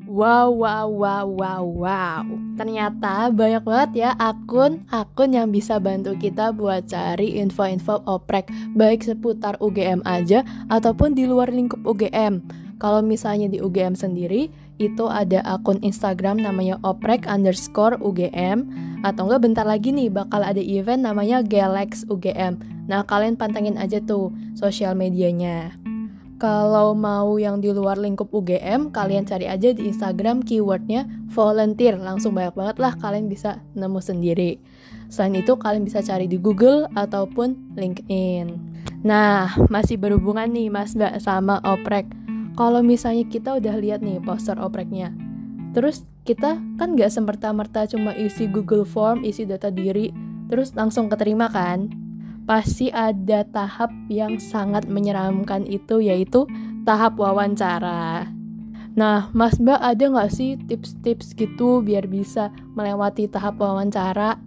Wow, wow, wow, wow, wow. Ternyata banyak banget ya akun-akun yang bisa bantu kita buat cari info-info oprek, baik seputar UGM aja ataupun di luar lingkup UGM. Kalau misalnya di UGM sendiri, itu ada akun Instagram namanya oprek underscore UGM, atau enggak bentar lagi nih bakal ada event namanya Galax UGM. Nah, kalian pantengin aja tuh sosial medianya. Kalau mau yang di luar lingkup UGM, kalian cari aja di Instagram keywordnya volunteer. Langsung banyak banget lah kalian bisa nemu sendiri. Selain itu, kalian bisa cari di Google ataupun LinkedIn. Nah, masih berhubungan nih Mas Mbak sama oprek. Kalau misalnya kita udah lihat nih poster opreknya, terus kita kan nggak semerta-merta cuma isi Google Form, isi data diri, terus langsung keterima kan? Pasti ada tahap yang sangat menyeramkan itu yaitu tahap wawancara. Nah, Mas Mbak ada nggak sih tips-tips gitu biar bisa melewati tahap wawancara?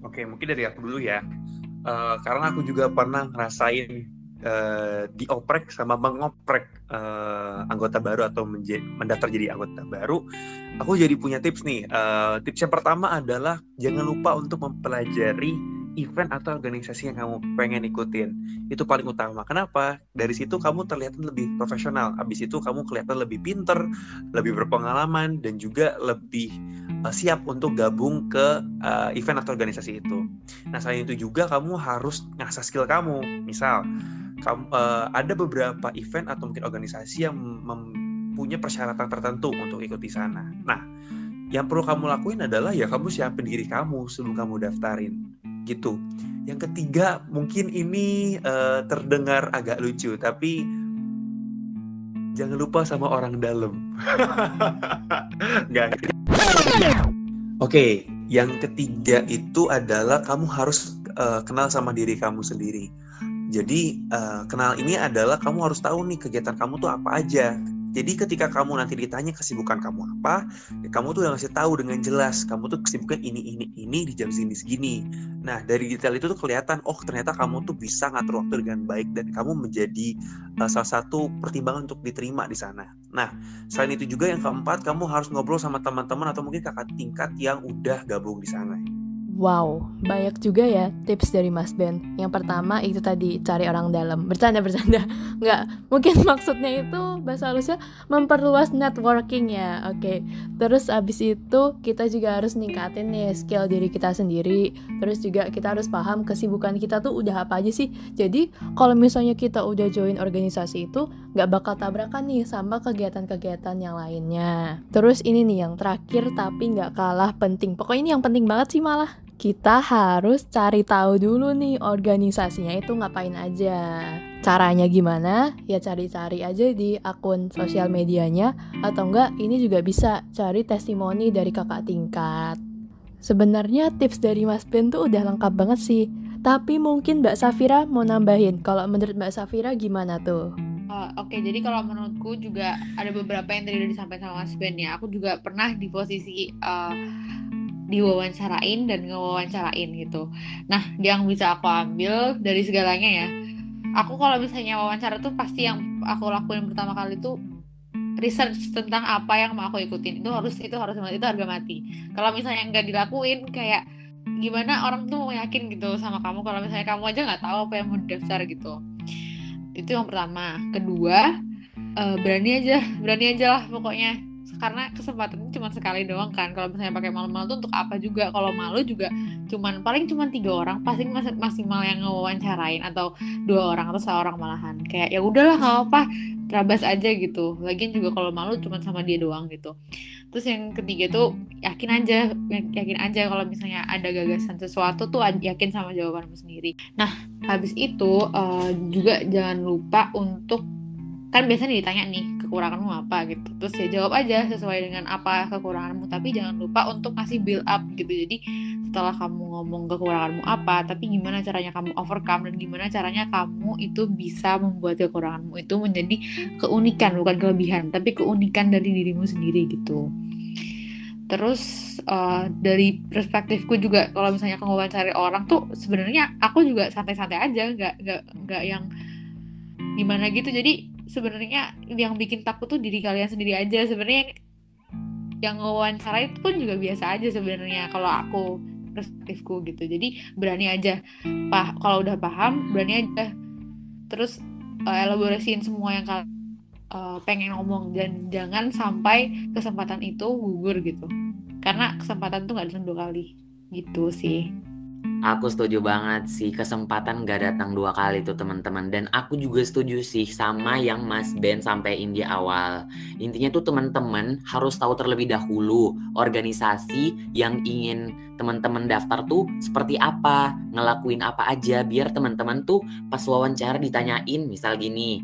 Oke, mungkin dari aku dulu ya. Uh, karena aku juga pernah ngerasain uh, dioprek sama mengoprek uh, anggota baru atau mendaftar jadi anggota baru, aku jadi punya tips nih. Uh, tips yang pertama adalah jangan lupa untuk mempelajari event atau organisasi yang kamu pengen ikutin. Itu paling utama. Kenapa? Dari situ kamu terlihat lebih profesional. Habis itu kamu kelihatan lebih pinter, lebih berpengalaman, dan juga lebih uh, siap untuk gabung ke uh, event atau organisasi itu. Nah, selain itu juga kamu harus ngasah skill kamu. Misal, kamu, uh, ada beberapa event atau mungkin organisasi yang mempunyai persyaratan tertentu untuk ikut di sana. Nah, yang perlu kamu lakuin adalah ya kamu siapin diri kamu sebelum kamu daftarin gitu. Yang ketiga mungkin ini uh, terdengar agak lucu tapi jangan lupa sama orang dalam. Oke yang ketiga itu adalah kamu harus uh, kenal sama diri kamu sendiri. Jadi uh, kenal ini adalah kamu harus tahu nih kegiatan kamu tuh apa aja jadi ketika kamu nanti ditanya kesibukan kamu apa, ya kamu tuh udah ngasih tahu dengan jelas kamu tuh kesibukan ini ini ini di jam segini segini. Nah dari detail itu tuh kelihatan, oh ternyata kamu tuh bisa ngatur waktu dengan baik dan kamu menjadi uh, salah satu pertimbangan untuk diterima di sana. Nah selain itu juga yang keempat, kamu harus ngobrol sama teman-teman atau mungkin kakak tingkat yang udah gabung di sana. Wow, banyak juga ya tips dari Mas Ben. Yang pertama itu tadi cari orang dalam. Bercanda bercanda. Nggak, mungkin maksudnya itu bahasa halusnya memperluas networking ya. Oke. Terus abis itu kita juga harus ningkatin nih skill diri kita sendiri. Terus juga kita harus paham kesibukan kita tuh udah apa aja sih. Jadi kalau misalnya kita udah join organisasi itu nggak bakal tabrakan nih sama kegiatan-kegiatan yang lainnya. Terus ini nih yang terakhir tapi nggak kalah penting. Pokoknya ini yang penting banget sih malah kita harus cari tahu dulu nih organisasinya itu ngapain aja. Caranya gimana? Ya cari-cari aja di akun sosial medianya atau enggak ini juga bisa cari testimoni dari kakak tingkat. Sebenarnya tips dari Mas Ben tuh udah lengkap banget sih. Tapi mungkin Mbak Safira mau nambahin. Kalau menurut Mbak Safira gimana tuh? Uh, Oke, okay, jadi kalau menurutku juga ada beberapa yang tadi udah disampaikan sama Mas Ben ya. Aku juga pernah di posisi uh, diwawancarain dan ngewawancarain gitu. Nah, yang bisa aku ambil dari segalanya ya. Aku kalau misalnya wawancara tuh pasti yang aku lakuin pertama kali tuh research tentang apa yang mau aku ikutin. Itu harus itu harus itu harga mati. Kalau misalnya nggak dilakuin kayak gimana orang tuh mau yakin gitu sama kamu kalau misalnya kamu aja nggak tahu apa yang mau daftar gitu. Itu yang pertama. Kedua, uh, berani aja, berani aja lah pokoknya karena kesempatan cuma sekali doang kan. Kalau misalnya pakai malu-malu tuh untuk apa juga? Kalau malu juga cuman paling cuma tiga orang. Pasti maksimal yang ngewawancarain atau dua orang atau seorang malahan. Kayak ya udahlah nggak apa terabas aja gitu. Lagian juga kalau malu cuma sama dia doang gitu. Terus yang ketiga tuh yakin aja yakin aja kalau misalnya ada gagasan sesuatu tuh yakin sama jawabanmu sendiri. Nah habis itu uh, juga jangan lupa untuk kan biasanya ditanya nih kekuranganmu apa gitu. Terus ya jawab aja sesuai dengan apa kekuranganmu. Tapi jangan lupa untuk ngasih build up gitu. Jadi setelah kamu ngomong kekuranganmu apa tapi gimana caranya kamu overcome dan gimana caranya kamu itu bisa membuat kekuranganmu itu menjadi keunikan bukan kelebihan tapi keunikan dari dirimu sendiri gitu. Terus uh, dari perspektifku juga kalau misalnya kamu cari orang tuh sebenarnya aku juga santai-santai aja nggak nggak nggak yang gimana gitu. Jadi sebenarnya yang bikin takut tuh diri kalian sendiri aja. Sebenarnya yang wawancara itu pun juga biasa aja sebenarnya kalau aku perspektifku gitu. Jadi berani aja pah kalau udah paham berani aja. Terus uh, elaborasiin semua yang kalian uh, pengen ngomong. Dan jangan sampai kesempatan itu gugur gitu. Karena kesempatan tuh nggak datang dua kali. Gitu sih Aku setuju banget sih kesempatan gak datang dua kali tuh teman-teman dan aku juga setuju sih sama yang Mas Ben sampaikan di awal. Intinya tuh teman-teman harus tahu terlebih dahulu organisasi yang ingin teman-teman daftar tuh seperti apa, ngelakuin apa aja biar teman-teman tuh pas wawancara ditanyain misal gini,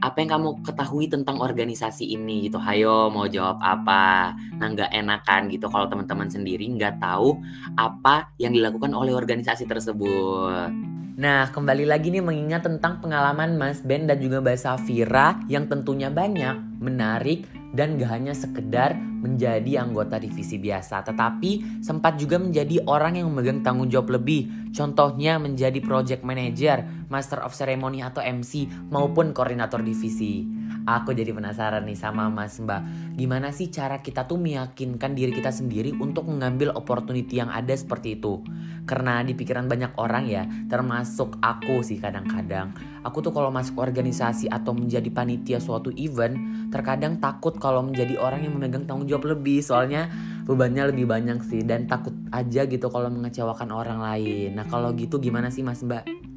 apa yang kamu ketahui tentang organisasi ini gitu. Hayo mau jawab apa? Nah nggak enakan gitu kalau teman-teman sendiri nggak tahu apa yang dilakukan oleh organisasi tersebut. Nah, kembali lagi nih mengingat tentang pengalaman Mas Ben dan juga Mbak Safira yang tentunya banyak, menarik, dan gak hanya sekedar menjadi anggota divisi biasa, tetapi sempat juga menjadi orang yang memegang tanggung jawab lebih. Contohnya menjadi project manager, master of ceremony atau MC, maupun koordinator divisi. Aku jadi penasaran nih sama Mas Mbak. Gimana sih cara kita tuh meyakinkan diri kita sendiri untuk mengambil opportunity yang ada seperti itu? Karena di pikiran banyak orang ya, termasuk aku sih kadang-kadang. Aku tuh kalau masuk organisasi atau menjadi panitia suatu event, terkadang takut kalau menjadi orang yang memegang tanggung jawab lebih. Soalnya bebannya lebih banyak sih dan takut aja gitu kalau mengecewakan orang lain. Nah kalau gitu gimana sih Mas Mbak?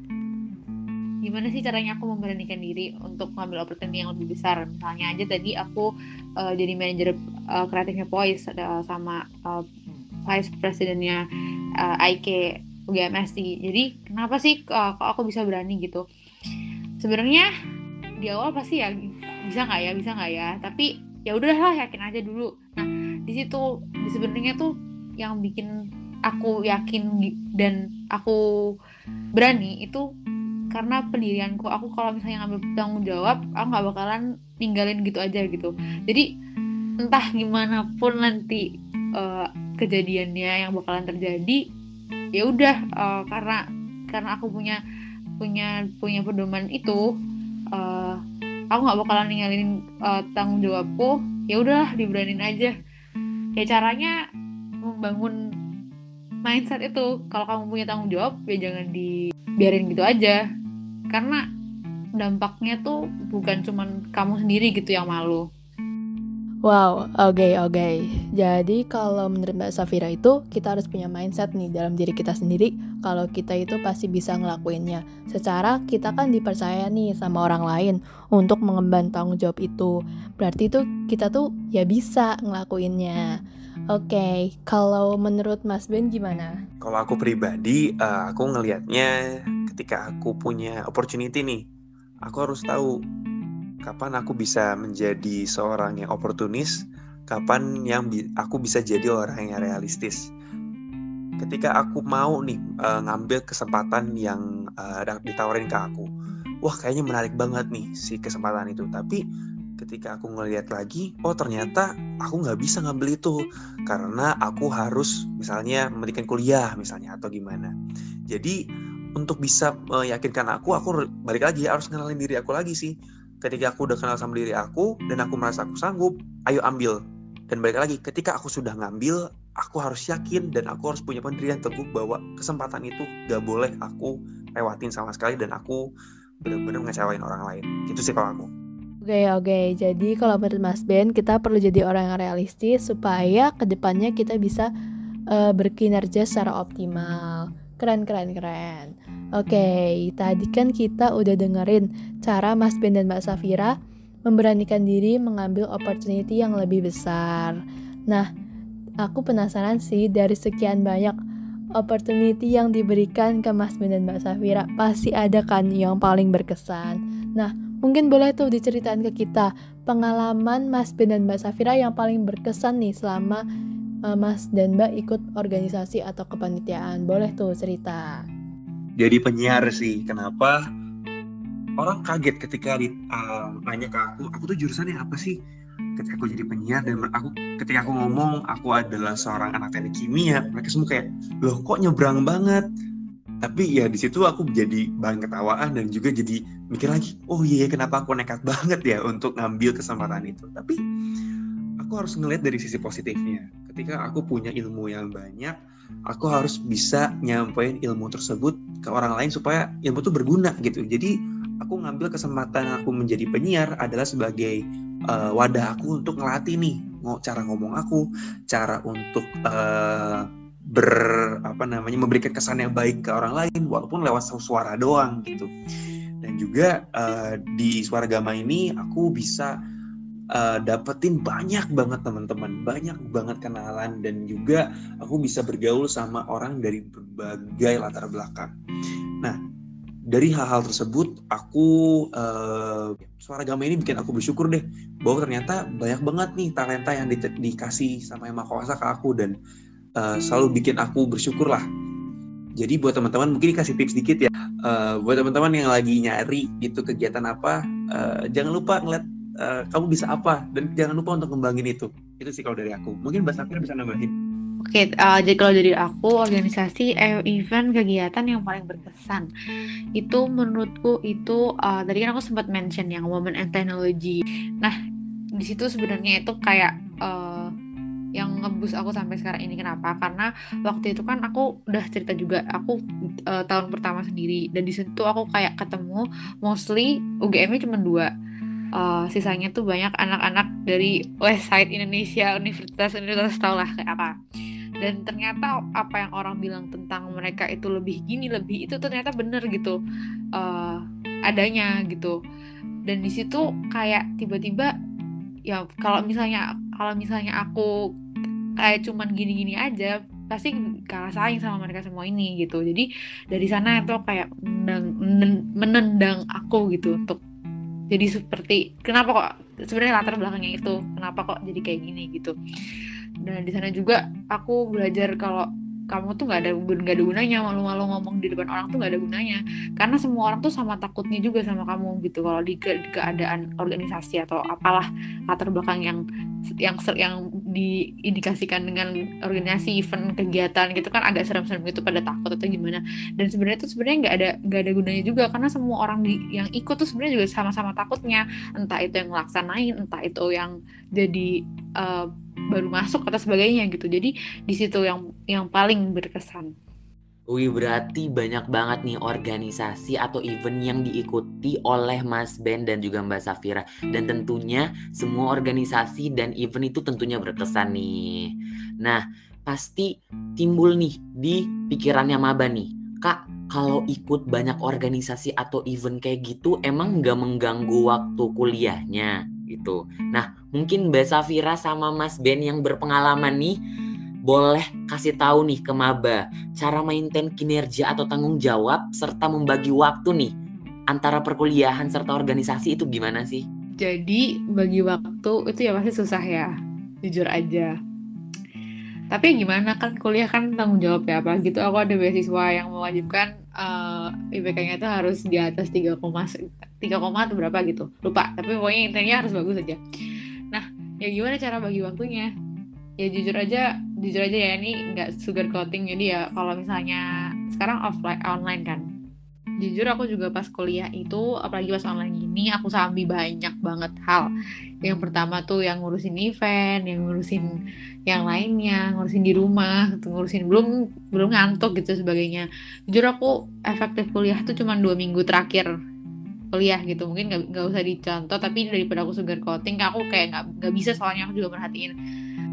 Gimana sih caranya aku memberanikan diri untuk mengambil opportunity yang lebih besar? Misalnya aja tadi aku uh, jadi manajer uh, kreatifnya Poise uh, sama uh, vice presidennya uh, IK UGMSI jadi kenapa sih uh, kok aku bisa berani gitu? Sebenarnya di awal pasti ya bisa nggak ya bisa nggak ya? Tapi ya udahlah yakin aja dulu. Nah di situ sebenarnya tuh yang bikin aku yakin dan aku berani itu karena pendirianku aku kalau misalnya ngambil tanggung jawab aku nggak bakalan ninggalin gitu aja gitu. Jadi entah gimana pun nanti uh, kejadiannya yang bakalan terjadi ya udah uh, karena karena aku punya punya punya pedoman itu uh, aku nggak bakalan ninggalin uh, tanggung jawabku ya udahlah diberanin aja. Ya caranya membangun mindset itu kalau kamu punya tanggung jawab ya jangan dibiarin gitu aja karena dampaknya tuh bukan cuman kamu sendiri gitu yang malu Wow, oke okay, oke. Okay. Jadi kalau menurut Mbak Safira itu kita harus punya mindset nih dalam diri kita sendiri kalau kita itu pasti bisa ngelakuinnya. Secara kita kan dipercaya nih sama orang lain untuk mengemban tanggung jawab itu. Berarti itu kita tuh ya bisa ngelakuinnya. Oke, okay, kalau menurut Mas Ben gimana? Kalau aku pribadi, uh, aku ngelihatnya ketika aku punya opportunity nih, aku harus tahu kapan aku bisa menjadi seorang yang oportunis, kapan yang bi aku bisa jadi orang yang realistis. Ketika aku mau nih uh, ngambil kesempatan yang uh, ditawarin ke aku, wah kayaknya menarik banget nih si kesempatan itu. Tapi ketika aku ngelihat lagi, oh ternyata aku nggak bisa ngambil itu karena aku harus misalnya memberikan kuliah misalnya atau gimana. Jadi untuk bisa meyakinkan aku, aku balik lagi harus kenalin diri aku lagi sih. Ketika aku udah kenal sama diri aku dan aku merasa aku sanggup ayo ambil. Dan balik lagi ketika aku sudah ngambil aku harus yakin dan aku harus punya pendirian teguh bahwa kesempatan itu gak boleh aku lewatin sama sekali dan aku benar-benar ngecewain orang lain. Itu sih kalau aku Oke okay, oke, okay. jadi kalau menurut Mas Ben kita perlu jadi orang yang realistis supaya ke depannya kita bisa uh, berkinerja secara optimal. Keren keren keren. Oke, okay, tadi kan kita udah dengerin cara Mas Ben dan Mbak Safira memberanikan diri mengambil opportunity yang lebih besar. Nah, aku penasaran sih dari sekian banyak opportunity yang diberikan ke Mas Ben dan Mbak Safira, pasti ada kan yang paling berkesan. Nah, mungkin boleh tuh diceritain ke kita pengalaman Mas Ben dan Mbak Safira yang paling berkesan nih selama uh, Mas dan Mbak ikut organisasi atau kepanitiaan. Boleh tuh cerita jadi penyiar sih. Kenapa? Orang kaget ketika di, uh, nanya ke aku, aku tuh jurusannya apa sih? Ketika aku jadi penyiar dan aku ketika aku ngomong aku adalah seorang anak teknik kimia, mereka semua kayak, loh kok nyebrang banget? Tapi ya di situ aku jadi bahan ketawaan dan juga jadi mikir lagi, oh iya kenapa aku nekat banget ya untuk ngambil kesempatan itu. Tapi aku harus ngeliat dari sisi positifnya. Ketika aku punya ilmu yang banyak, aku harus bisa nyampein ilmu tersebut ke orang lain supaya ilmu itu berguna gitu jadi aku ngambil kesempatan aku menjadi penyiar adalah sebagai uh, wadah aku untuk ngelatih nih cara ngomong aku cara untuk uh, ber apa namanya memberikan kesan yang baik ke orang lain walaupun lewat suara doang gitu dan juga uh, di suara gama ini aku bisa uh, dapetin banyak banget teman-teman, banyak banget kenalan dan juga aku bisa bergaul sama orang dari berbagai latar belakang. Nah, dari hal-hal tersebut aku uh, suara gama ini bikin aku bersyukur deh bahwa ternyata banyak banget nih talenta yang di, dikasih sama yang maha kuasa ke aku dan uh, selalu bikin aku bersyukur lah. Jadi buat teman-teman mungkin dikasih tips dikit ya. Uh, buat teman-teman yang lagi nyari gitu kegiatan apa, uh, jangan lupa ngeliat uh, kamu bisa apa dan jangan lupa untuk ngembangin itu itu sih kalau dari aku mungkin Mbak Safira bisa nambahin Oke, uh, jadi kalau dari aku organisasi event kegiatan yang paling berkesan itu menurutku itu uh, tadi kan aku sempat mention yang women and technology. Nah, di situ sebenarnya itu kayak uh, yang ngebus aku sampai sekarang ini. Kenapa? Karena waktu itu kan aku udah cerita juga aku uh, tahun pertama sendiri. Dan di situ aku kayak ketemu mostly UGM-nya cuma dua. Uh, sisanya tuh banyak anak-anak dari West Indonesia universitas-universitas tau lah kayak apa. Dan ternyata apa yang orang bilang tentang mereka itu lebih gini lebih itu ternyata bener gitu uh, adanya gitu. Dan di situ kayak tiba-tiba ya kalau misalnya kalau misalnya aku kayak cuman gini-gini aja pasti kalah saing sama mereka semua ini gitu. Jadi dari sana itu kayak menendang, menendang aku gitu untuk jadi seperti kenapa kok sebenarnya latar belakangnya itu kenapa kok jadi kayak gini gitu. Dan di sana juga aku belajar kalau kamu tuh nggak ada nggak ada gunanya malu-malu ngomong di depan orang tuh nggak ada gunanya. Karena semua orang tuh sama takutnya juga sama kamu gitu kalau di, ke, di keadaan organisasi atau apalah latar belakang yang yang yang diindikasikan dengan organisasi event kegiatan gitu kan agak serem-serem gitu pada takut atau gimana. Dan sebenarnya tuh sebenarnya nggak ada nggak ada gunanya juga karena semua orang di, yang ikut tuh sebenarnya juga sama-sama takutnya. Entah itu yang ngelaksanain entah itu yang jadi uh, baru masuk atau sebagainya gitu. Jadi di situ yang yang paling berkesan. Wih berarti banyak banget nih organisasi atau event yang diikuti oleh Mas Ben dan juga Mbak Safira. Dan tentunya semua organisasi dan event itu tentunya berkesan nih. Nah pasti timbul nih di pikirannya Maba nih. Kak kalau ikut banyak organisasi atau event kayak gitu emang nggak mengganggu waktu kuliahnya gitu. Nah, mungkin Mbak Safira sama Mas Ben yang berpengalaman nih boleh kasih tahu nih ke maba cara maintain kinerja atau tanggung jawab serta membagi waktu nih antara perkuliahan serta organisasi itu gimana sih? Jadi bagi waktu itu ya pasti susah ya, jujur aja. Tapi gimana kan kuliah kan tanggung jawab ya apa gitu aku ada beasiswa yang mewajibkan uh, eh, IPK-nya itu harus di atas 3, 3, atau berapa gitu. Lupa, tapi pokoknya intinya harus bagus aja. Nah, ya gimana cara bagi waktunya? Ya jujur aja jujur aja ya ini nggak sugar coating jadi ya kalau misalnya sekarang offline online kan jujur aku juga pas kuliah itu apalagi pas online gini aku sambil banyak banget hal. Yang pertama tuh yang ngurusin event yang ngurusin yang lainnya ngurusin di rumah ngurusin belum belum ngantuk gitu sebagainya. Jujur aku efektif kuliah tuh cuma dua minggu terakhir kuliah gitu. Mungkin nggak usah dicontoh tapi daripada aku sugar coating aku kayak nggak bisa soalnya aku juga perhatiin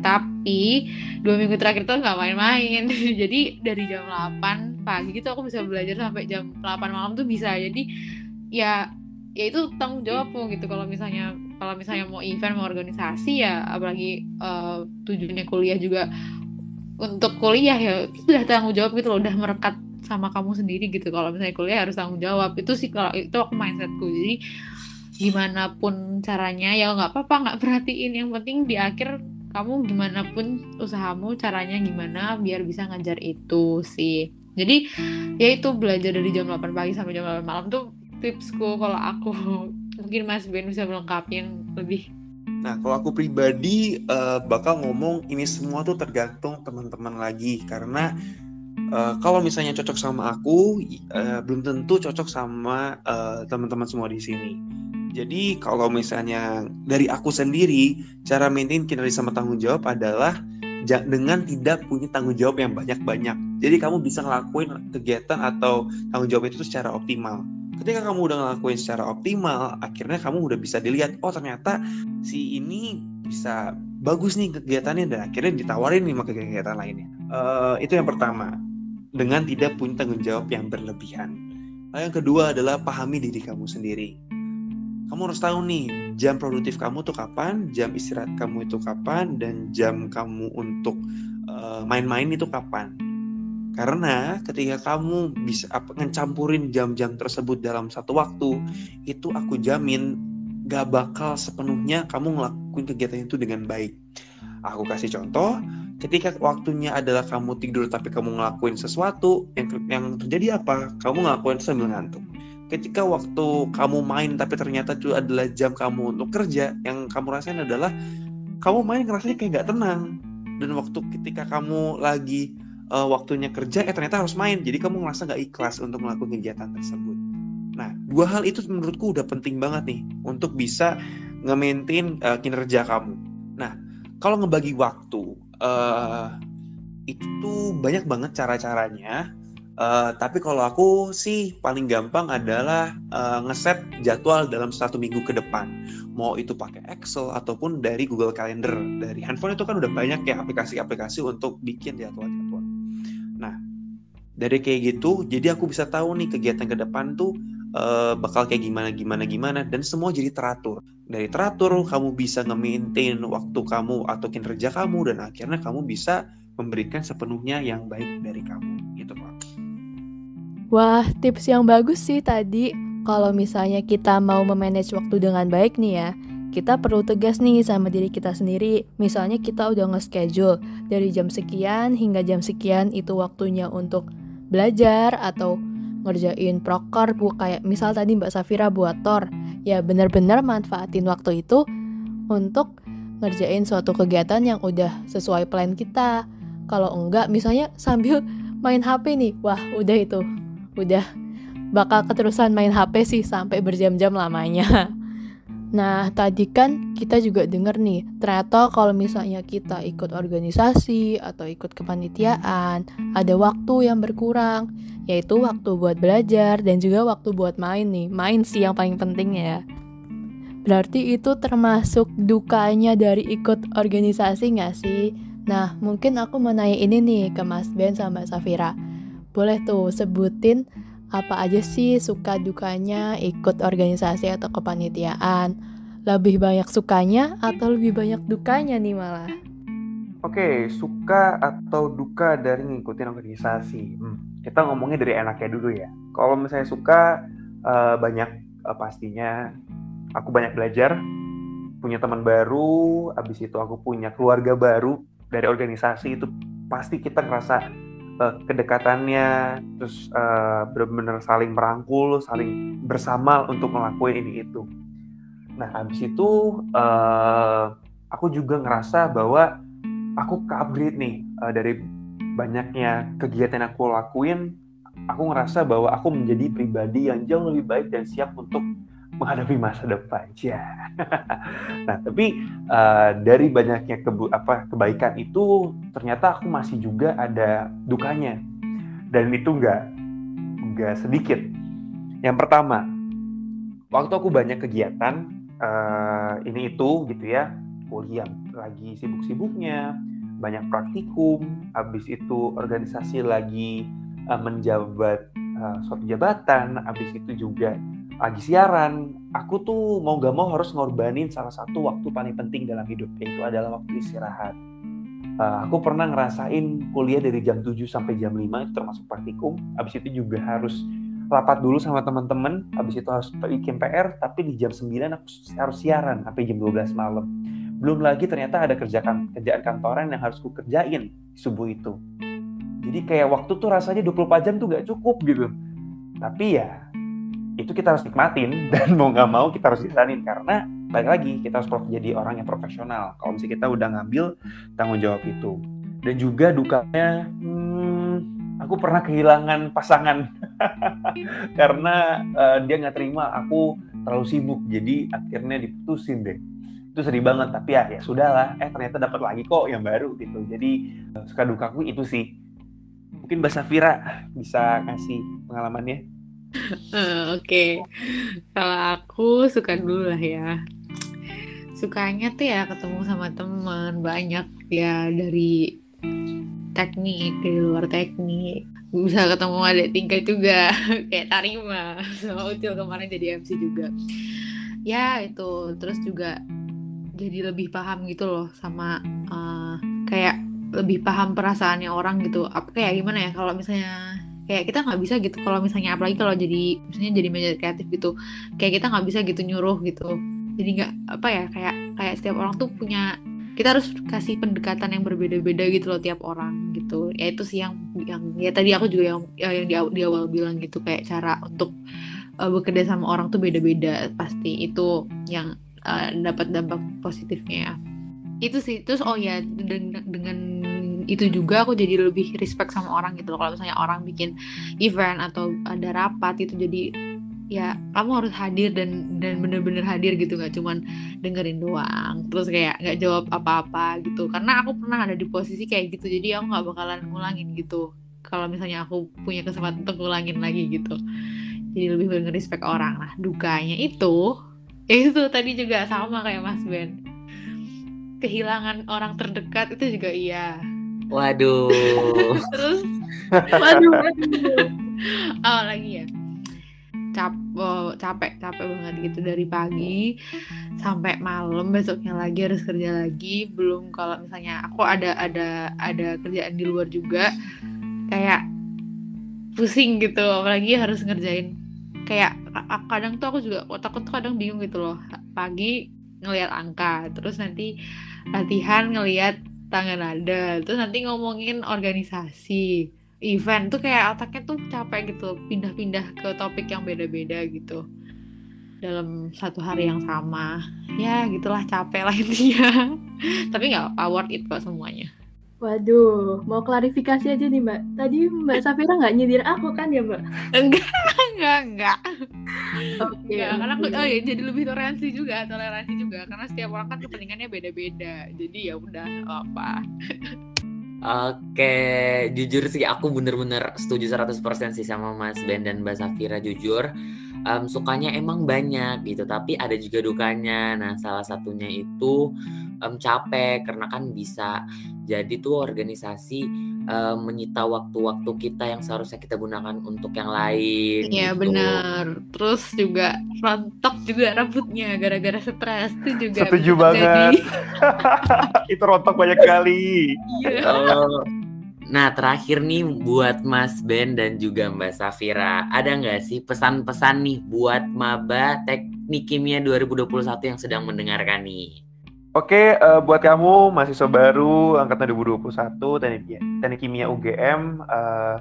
tapi dua minggu terakhir tuh nggak main-main. Jadi dari jam 8 pagi gitu aku bisa belajar sampai jam 8 malam tuh bisa. Jadi ya ya itu tanggung jawabmu gitu. Kalau misalnya kalau misalnya mau event mau organisasi ya apalagi uh, tujuannya kuliah juga untuk kuliah ya itu udah tanggung jawab gitu loh. Udah merekat sama kamu sendiri gitu. Kalau misalnya kuliah harus tanggung jawab. Itu sih kalau itu aku mindsetku. Jadi gimana pun caranya ya nggak apa-apa nggak perhatiin. Yang penting di akhir kamu gimana pun usahamu caranya gimana biar bisa ngajar itu sih. Jadi ya itu belajar dari jam 8 pagi sampai jam 8 malam tuh tipsku kalau aku mungkin Mas Ben bisa melengkapi yang lebih. Nah, kalau aku pribadi uh, bakal ngomong ini semua tuh tergantung teman-teman lagi. Karena uh, kalau misalnya cocok sama aku uh, belum tentu cocok sama uh, teman-teman semua di sini. Jadi kalau misalnya dari aku sendiri, cara maintain kinerja sama tanggung jawab adalah dengan tidak punya tanggung jawab yang banyak-banyak. Jadi kamu bisa ngelakuin kegiatan atau tanggung jawab itu secara optimal. Ketika kamu udah ngelakuin secara optimal, akhirnya kamu udah bisa dilihat, oh ternyata si ini bisa bagus nih kegiatannya dan akhirnya ditawarin nih ke kegiatan lainnya. Uh, itu yang pertama, dengan tidak punya tanggung jawab yang berlebihan. Yang kedua adalah pahami diri kamu sendiri kamu harus tahu nih jam produktif kamu tuh kapan, jam istirahat kamu itu kapan, dan jam kamu untuk uh, main-main itu kapan. Karena ketika kamu bisa ngecampurin jam-jam tersebut dalam satu waktu, itu aku jamin gak bakal sepenuhnya kamu ngelakuin kegiatan itu dengan baik. Aku kasih contoh, ketika waktunya adalah kamu tidur tapi kamu ngelakuin sesuatu, yang, yang terjadi apa? Kamu ngelakuin sambil ngantuk ketika waktu kamu main tapi ternyata itu adalah jam kamu untuk kerja yang kamu rasain adalah kamu main rasanya kayak gak tenang. Dan waktu ketika kamu lagi uh, waktunya kerja eh ternyata harus main. Jadi kamu ngerasa nggak ikhlas untuk melakukan kegiatan tersebut. Nah dua hal itu menurutku udah penting banget nih untuk bisa nge-maintain uh, kinerja kamu. Nah kalau ngebagi waktu uh, itu banyak banget cara-caranya Uh, tapi kalau aku sih paling gampang adalah uh, ngeset jadwal dalam satu minggu ke depan. Mau itu pakai Excel ataupun dari Google Calendar. Dari handphone itu kan udah banyak ya aplikasi-aplikasi untuk bikin jadwal-jadwal. Nah, dari kayak gitu, jadi aku bisa tahu nih kegiatan ke depan tuh uh, bakal kayak gimana gimana gimana dan semua jadi teratur. Dari teratur kamu bisa nge-maintain waktu kamu atau kinerja kamu dan akhirnya kamu bisa memberikan sepenuhnya yang baik dari kamu. Wah, tips yang bagus sih tadi. Kalau misalnya kita mau memanage waktu dengan baik nih ya, kita perlu tegas nih sama diri kita sendiri. Misalnya kita udah nge-schedule dari jam sekian hingga jam sekian itu waktunya untuk belajar atau ngerjain proker bu kayak misal tadi Mbak Safira buat tor. Ya benar-benar manfaatin waktu itu untuk ngerjain suatu kegiatan yang udah sesuai plan kita. Kalau enggak misalnya sambil main HP nih, wah udah itu udah bakal keterusan main HP sih sampai berjam-jam lamanya. Nah, tadi kan kita juga denger nih, ternyata kalau misalnya kita ikut organisasi atau ikut kepanitiaan, ada waktu yang berkurang, yaitu waktu buat belajar dan juga waktu buat main nih. Main sih yang paling penting ya. Berarti itu termasuk dukanya dari ikut organisasi nggak sih? Nah, mungkin aku mau nanya ini nih ke Mas Ben sama Mbak Safira. Boleh tuh sebutin apa aja sih suka dukanya ikut organisasi atau kepanitiaan? Lebih banyak sukanya atau lebih banyak dukanya nih malah? Oke, suka atau duka dari ngikutin organisasi. Hmm, kita ngomongnya dari enaknya dulu ya. Kalau misalnya suka, uh, banyak uh, pastinya aku banyak belajar, punya teman baru, abis itu aku punya keluarga baru dari organisasi itu pasti kita ngerasa uh, kedekatannya terus uh, benar-benar saling merangkul saling bersama untuk melakukan ini itu. Nah habis itu uh, aku juga ngerasa bahwa aku ke upgrade nih uh, dari banyaknya kegiatan yang aku lakuin aku ngerasa bahwa aku menjadi pribadi yang jauh lebih baik dan siap untuk menghadapi masa depan ya. nah tapi uh, dari banyaknya kebu apa kebaikan itu ternyata aku masih juga ada dukanya dan itu nggak nggak sedikit. Yang pertama waktu aku banyak kegiatan uh, ini itu gitu ya kuliah lagi sibuk-sibuknya banyak praktikum habis itu organisasi lagi uh, menjabat uh, suatu jabatan habis itu juga lagi siaran, aku tuh mau gak mau harus ngorbanin salah satu waktu paling penting dalam hidup, yaitu adalah waktu istirahat. Uh, aku pernah ngerasain kuliah dari jam 7 sampai jam 5 itu termasuk praktikum. Habis itu juga harus rapat dulu sama teman-teman, habis itu harus bikin PR, tapi di jam 9 aku harus siaran sampai jam 12 malam. Belum lagi ternyata ada kerjaan kerjaan kantoran yang harus ku kerjain subuh itu. Jadi kayak waktu tuh rasanya 24 jam tuh gak cukup gitu. Tapi ya itu kita harus nikmatin. Dan mau nggak mau kita harus jalanin. Karena balik lagi kita harus jadi orang yang profesional. Kalau misalnya kita udah ngambil tanggung jawab itu. Dan juga dukanya hmm, aku pernah kehilangan pasangan. Karena uh, dia nggak terima aku terlalu sibuk. Jadi akhirnya diputusin deh. Itu sedih banget tapi ya ya sudahlah. Eh ternyata dapat lagi kok yang baru gitu. Jadi suka dukaku itu sih mungkin Mbak Safira bisa kasih pengalamannya uh, Oke, okay. kalau aku suka dulu lah ya. Sukanya tuh ya ketemu sama teman banyak ya dari teknik dari luar teknik bisa ketemu adik tingkat juga kayak Tarima sama Util kemarin jadi MC juga ya itu terus juga jadi lebih paham gitu loh sama uh, kayak lebih paham perasaannya orang gitu. Apa kayak gimana ya kalau misalnya kayak kita nggak bisa gitu kalau misalnya apalagi kalau jadi misalnya jadi manajer kreatif gitu kayak kita nggak bisa gitu nyuruh gitu. Jadi nggak apa ya kayak kayak setiap orang tuh punya kita harus kasih pendekatan yang berbeda-beda gitu loh tiap orang gitu. Ya itu sih yang yang ya tadi aku juga yang yang di, di awal bilang gitu kayak cara untuk uh, bekerja sama orang tuh beda-beda pasti itu yang uh, dapat dampak positifnya ya. Itu sih terus oh ya dengan, dengan itu juga aku jadi lebih respect sama orang gitu loh. Kalau misalnya orang bikin event atau ada rapat itu jadi ya kamu harus hadir dan dan bener-bener hadir gitu. Nggak cuman dengerin doang terus kayak nggak jawab apa-apa gitu. Karena aku pernah ada di posisi kayak gitu jadi aku nggak bakalan ngulangin gitu. Kalau misalnya aku punya kesempatan untuk ngulangin lagi gitu. Jadi lebih bener respect orang nah dukanya itu ya itu tadi juga sama kayak Mas Ben. Kehilangan orang terdekat itu juga iya Waduh. terus? Waduh waduh. Oh lagi ya. Cap oh, capek capek banget gitu dari pagi sampai malam. Besoknya lagi harus kerja lagi. Belum kalau misalnya aku ada ada ada kerjaan di luar juga kayak pusing gitu. Apalagi harus ngerjain. Kayak ka- kadang tuh aku juga otakku tuh kadang bingung gitu loh. Pagi ngelihat angka terus nanti latihan ngelihat tangan nada terus nanti ngomongin organisasi. Event tuh kayak otaknya tuh capek gitu. Pindah-pindah ke topik yang beda-beda gitu. Dalam satu hari yang sama. Ya gitulah capek lah intinya. Tapi nggak worth it kok semuanya. Waduh, mau klarifikasi aja nih Mbak. Tadi Mbak Safira nggak nyindir aku kan ya Mbak? enggak enggak enggak. Enggak karena aku oh ya jadi lebih toleransi juga toleransi juga. Karena setiap orang kan kepentingannya beda-beda. Jadi ya udah apa Oke, jujur sih aku bener-bener setuju 100% sih sama Mas Ben dan Mbak Safira jujur. Em, sukanya emang banyak gitu, tapi ada juga dukanya. Nah, salah satunya itu em, capek karena kan bisa jadi tuh organisasi em, menyita waktu-waktu kita yang seharusnya kita gunakan untuk yang lain. Iya gitu. benar. Terus juga rontok juga rambutnya gara-gara stres itu juga Setuju bisa banget. jadi. itu rontok banyak kali. Iya. Nah, terakhir nih buat Mas Ben dan juga Mbak Safira, ada nggak sih pesan-pesan nih buat maba Teknik Kimia 2021 yang sedang mendengarkan nih? Oke, eh, buat kamu mahasiswa baru angkatan 2021 Teknik, Teknik Kimia UGM, eh,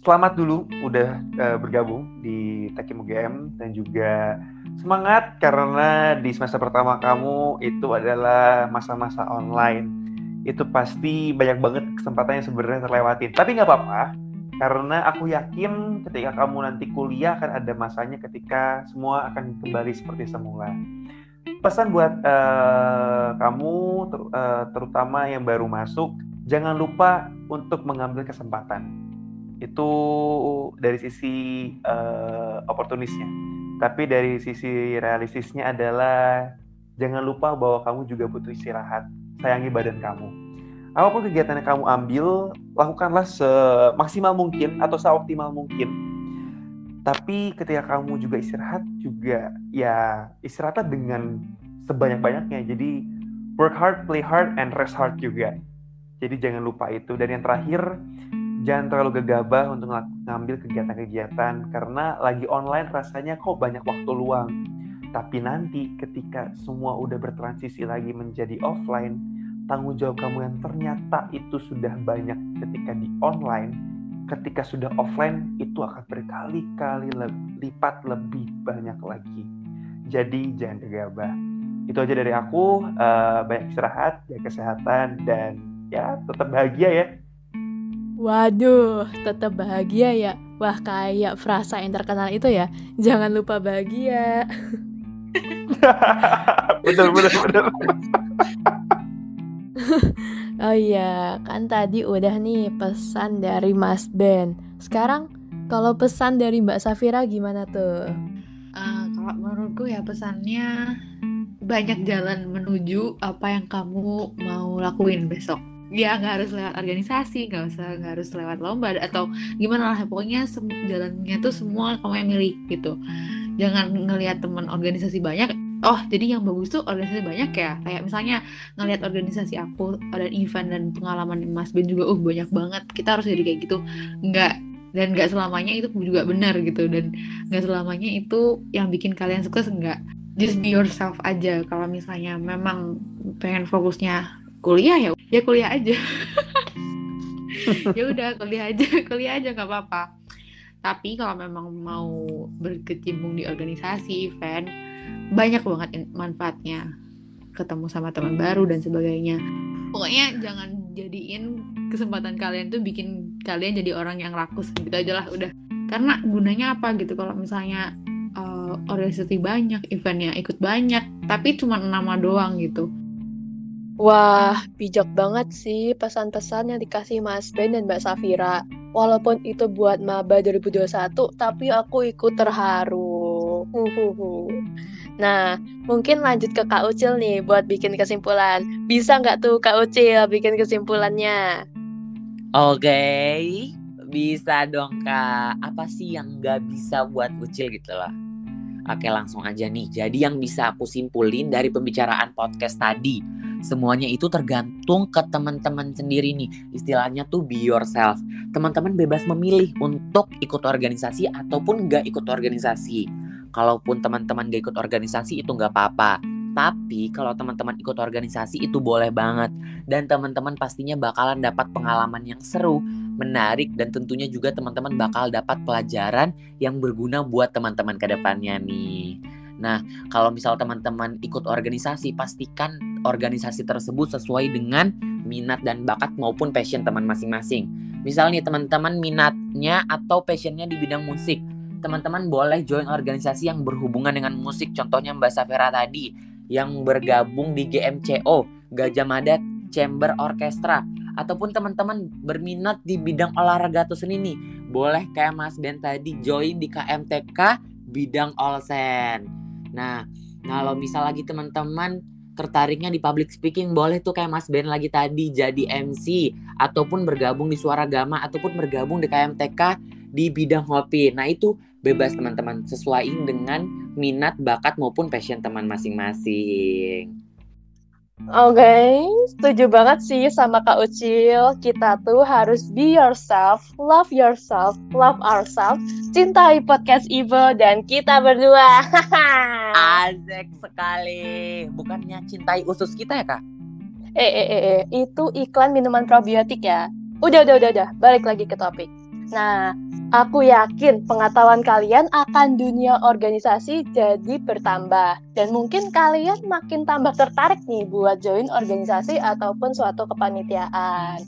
selamat dulu udah eh, bergabung di Tekim UGM dan juga semangat karena di semester pertama kamu itu adalah masa-masa online. Itu pasti banyak banget kesempatan yang sebenarnya terlewatin. Tapi nggak apa-apa, karena aku yakin ketika kamu nanti kuliah akan ada masanya ketika semua akan kembali seperti semula pesan buat eh, kamu ter- eh, terutama yang baru masuk jangan lupa untuk mengambil kesempatan. Itu dari sisi eh, oportunisnya. Tapi dari sisi realistisnya adalah jangan lupa bahwa kamu juga butuh istirahat. Sayangi badan kamu. Apa pun kegiatan yang kamu ambil lakukanlah semaksimal mungkin atau seoptimal mungkin tapi ketika kamu juga istirahat juga ya istirahatlah dengan sebanyak-banyaknya. Jadi work hard play hard and rest hard juga. Jadi jangan lupa itu. Dan yang terakhir jangan terlalu gegabah untuk ngambil kegiatan-kegiatan. Karena lagi online rasanya kok banyak waktu luang. Tapi nanti ketika semua udah bertransisi lagi menjadi offline tanggung jawab kamu yang ternyata itu sudah banyak ketika di online ketika sudah offline itu akan berkali-kali lipat lebih banyak lagi. Jadi jangan gegabah. Itu aja dari aku. eh, banyak istirahat, jaga kesehatan dan ya tetap bahagia ya. Waduh, tetap bahagia ya. Wah, kayak frasa yang terkenal itu ya. Jangan lupa bahagia. betul betul betul. Oh iya, kan tadi udah nih pesan dari Mas Ben. Sekarang kalau pesan dari Mbak Safira gimana tuh? Eh, kalau menurutku ya pesannya banyak jalan menuju apa yang kamu mau lakuin besok. Ya nggak harus lewat organisasi, nggak usah nggak harus lewat lomba atau gimana lah. Pokoknya jalannya tuh semua kamu yang milih gitu. Jangan ngelihat teman organisasi banyak. Oh jadi yang bagus tuh organisasi banyak ya. Kayak misalnya ngelihat organisasi aku ada event dan pengalaman Mas Ben juga, uh banyak banget. Kita harus jadi kayak gitu. Nggak dan nggak selamanya itu juga benar gitu dan nggak selamanya itu yang bikin kalian sukses enggak just be yourself aja kalau misalnya memang pengen fokusnya kuliah ya ya kuliah aja ya udah kuliah aja kuliah aja nggak apa-apa tapi kalau memang mau berkecimpung di organisasi event banyak banget manfaatnya ketemu sama teman baru dan sebagainya pokoknya jangan jadiin kesempatan kalian tuh bikin kalian jadi orang yang rakus gitu aja lah udah karena gunanya apa gitu kalau misalnya uh, organisasi banyak eventnya ikut banyak tapi cuma nama doang gitu Wah, bijak banget sih pesan-pesan yang dikasih Mas Ben dan Mbak Safira. Walaupun itu buat Maba 2021, tapi aku ikut terharu. Nah, mungkin lanjut ke Kak Ucil nih buat bikin kesimpulan. Bisa nggak tuh Kak Ucil bikin kesimpulannya? Oke, bisa dong kak. Apa sih yang nggak bisa buat Ucil gitu loh? Oke langsung aja nih. Jadi yang bisa aku simpulin dari pembicaraan podcast tadi semuanya itu tergantung ke teman-teman sendiri nih. Istilahnya tuh be yourself. Teman-teman bebas memilih untuk ikut organisasi ataupun nggak ikut organisasi. Kalaupun teman-teman gak ikut organisasi itu nggak apa-apa. Tapi kalau teman-teman ikut organisasi itu boleh banget. Dan teman-teman pastinya bakalan dapat pengalaman yang seru, menarik, dan tentunya juga teman-teman bakal dapat pelajaran yang berguna buat teman-teman ke depannya nih. Nah, kalau misal teman-teman ikut organisasi, pastikan organisasi tersebut sesuai dengan minat dan bakat maupun passion teman masing-masing. Misalnya teman-teman minatnya atau passionnya di bidang musik, teman-teman boleh join organisasi yang berhubungan dengan musik. Contohnya Mbak Safira tadi yang bergabung di GMCO, Gajah Mada Chamber Orchestra. Ataupun teman-teman berminat di bidang olahraga atau seni nih, boleh kayak Mas Ben tadi join di KMTK bidang Olsen. Nah, kalau misal lagi teman-teman tertariknya di public speaking boleh tuh kayak Mas Ben lagi tadi jadi MC ataupun bergabung di Suara Gama ataupun bergabung di KMTK di bidang hobi. Nah, itu bebas teman-teman sesuaiin dengan minat, bakat maupun passion teman masing-masing. Oke, okay, setuju banget sih sama Kak Ucil. Kita tuh harus be yourself, love yourself, love ourselves, cintai podcast Ivo dan kita berdua. Azek sekali. Bukannya cintai usus kita ya, Kak? Eh, eh, eh, eh, itu iklan minuman probiotik ya. Udah, udah, udah, udah. Balik lagi ke topik. Nah, Aku yakin pengetahuan kalian akan dunia organisasi jadi bertambah. Dan mungkin kalian makin tambah tertarik nih buat join organisasi ataupun suatu kepanitiaan.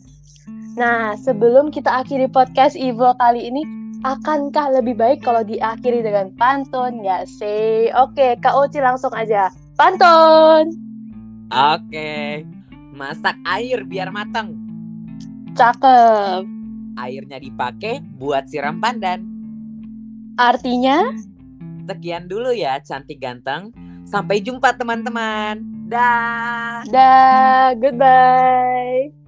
Nah, sebelum kita akhiri podcast Ivo kali ini, akankah lebih baik kalau diakhiri dengan pantun nggak sih? Oke, Kak Oci langsung aja. Pantun! Oke, masak air biar matang. Cakep airnya dipakai buat siram pandan. Artinya? Sekian dulu ya cantik ganteng. Sampai jumpa teman-teman. Dah. Dah, goodbye.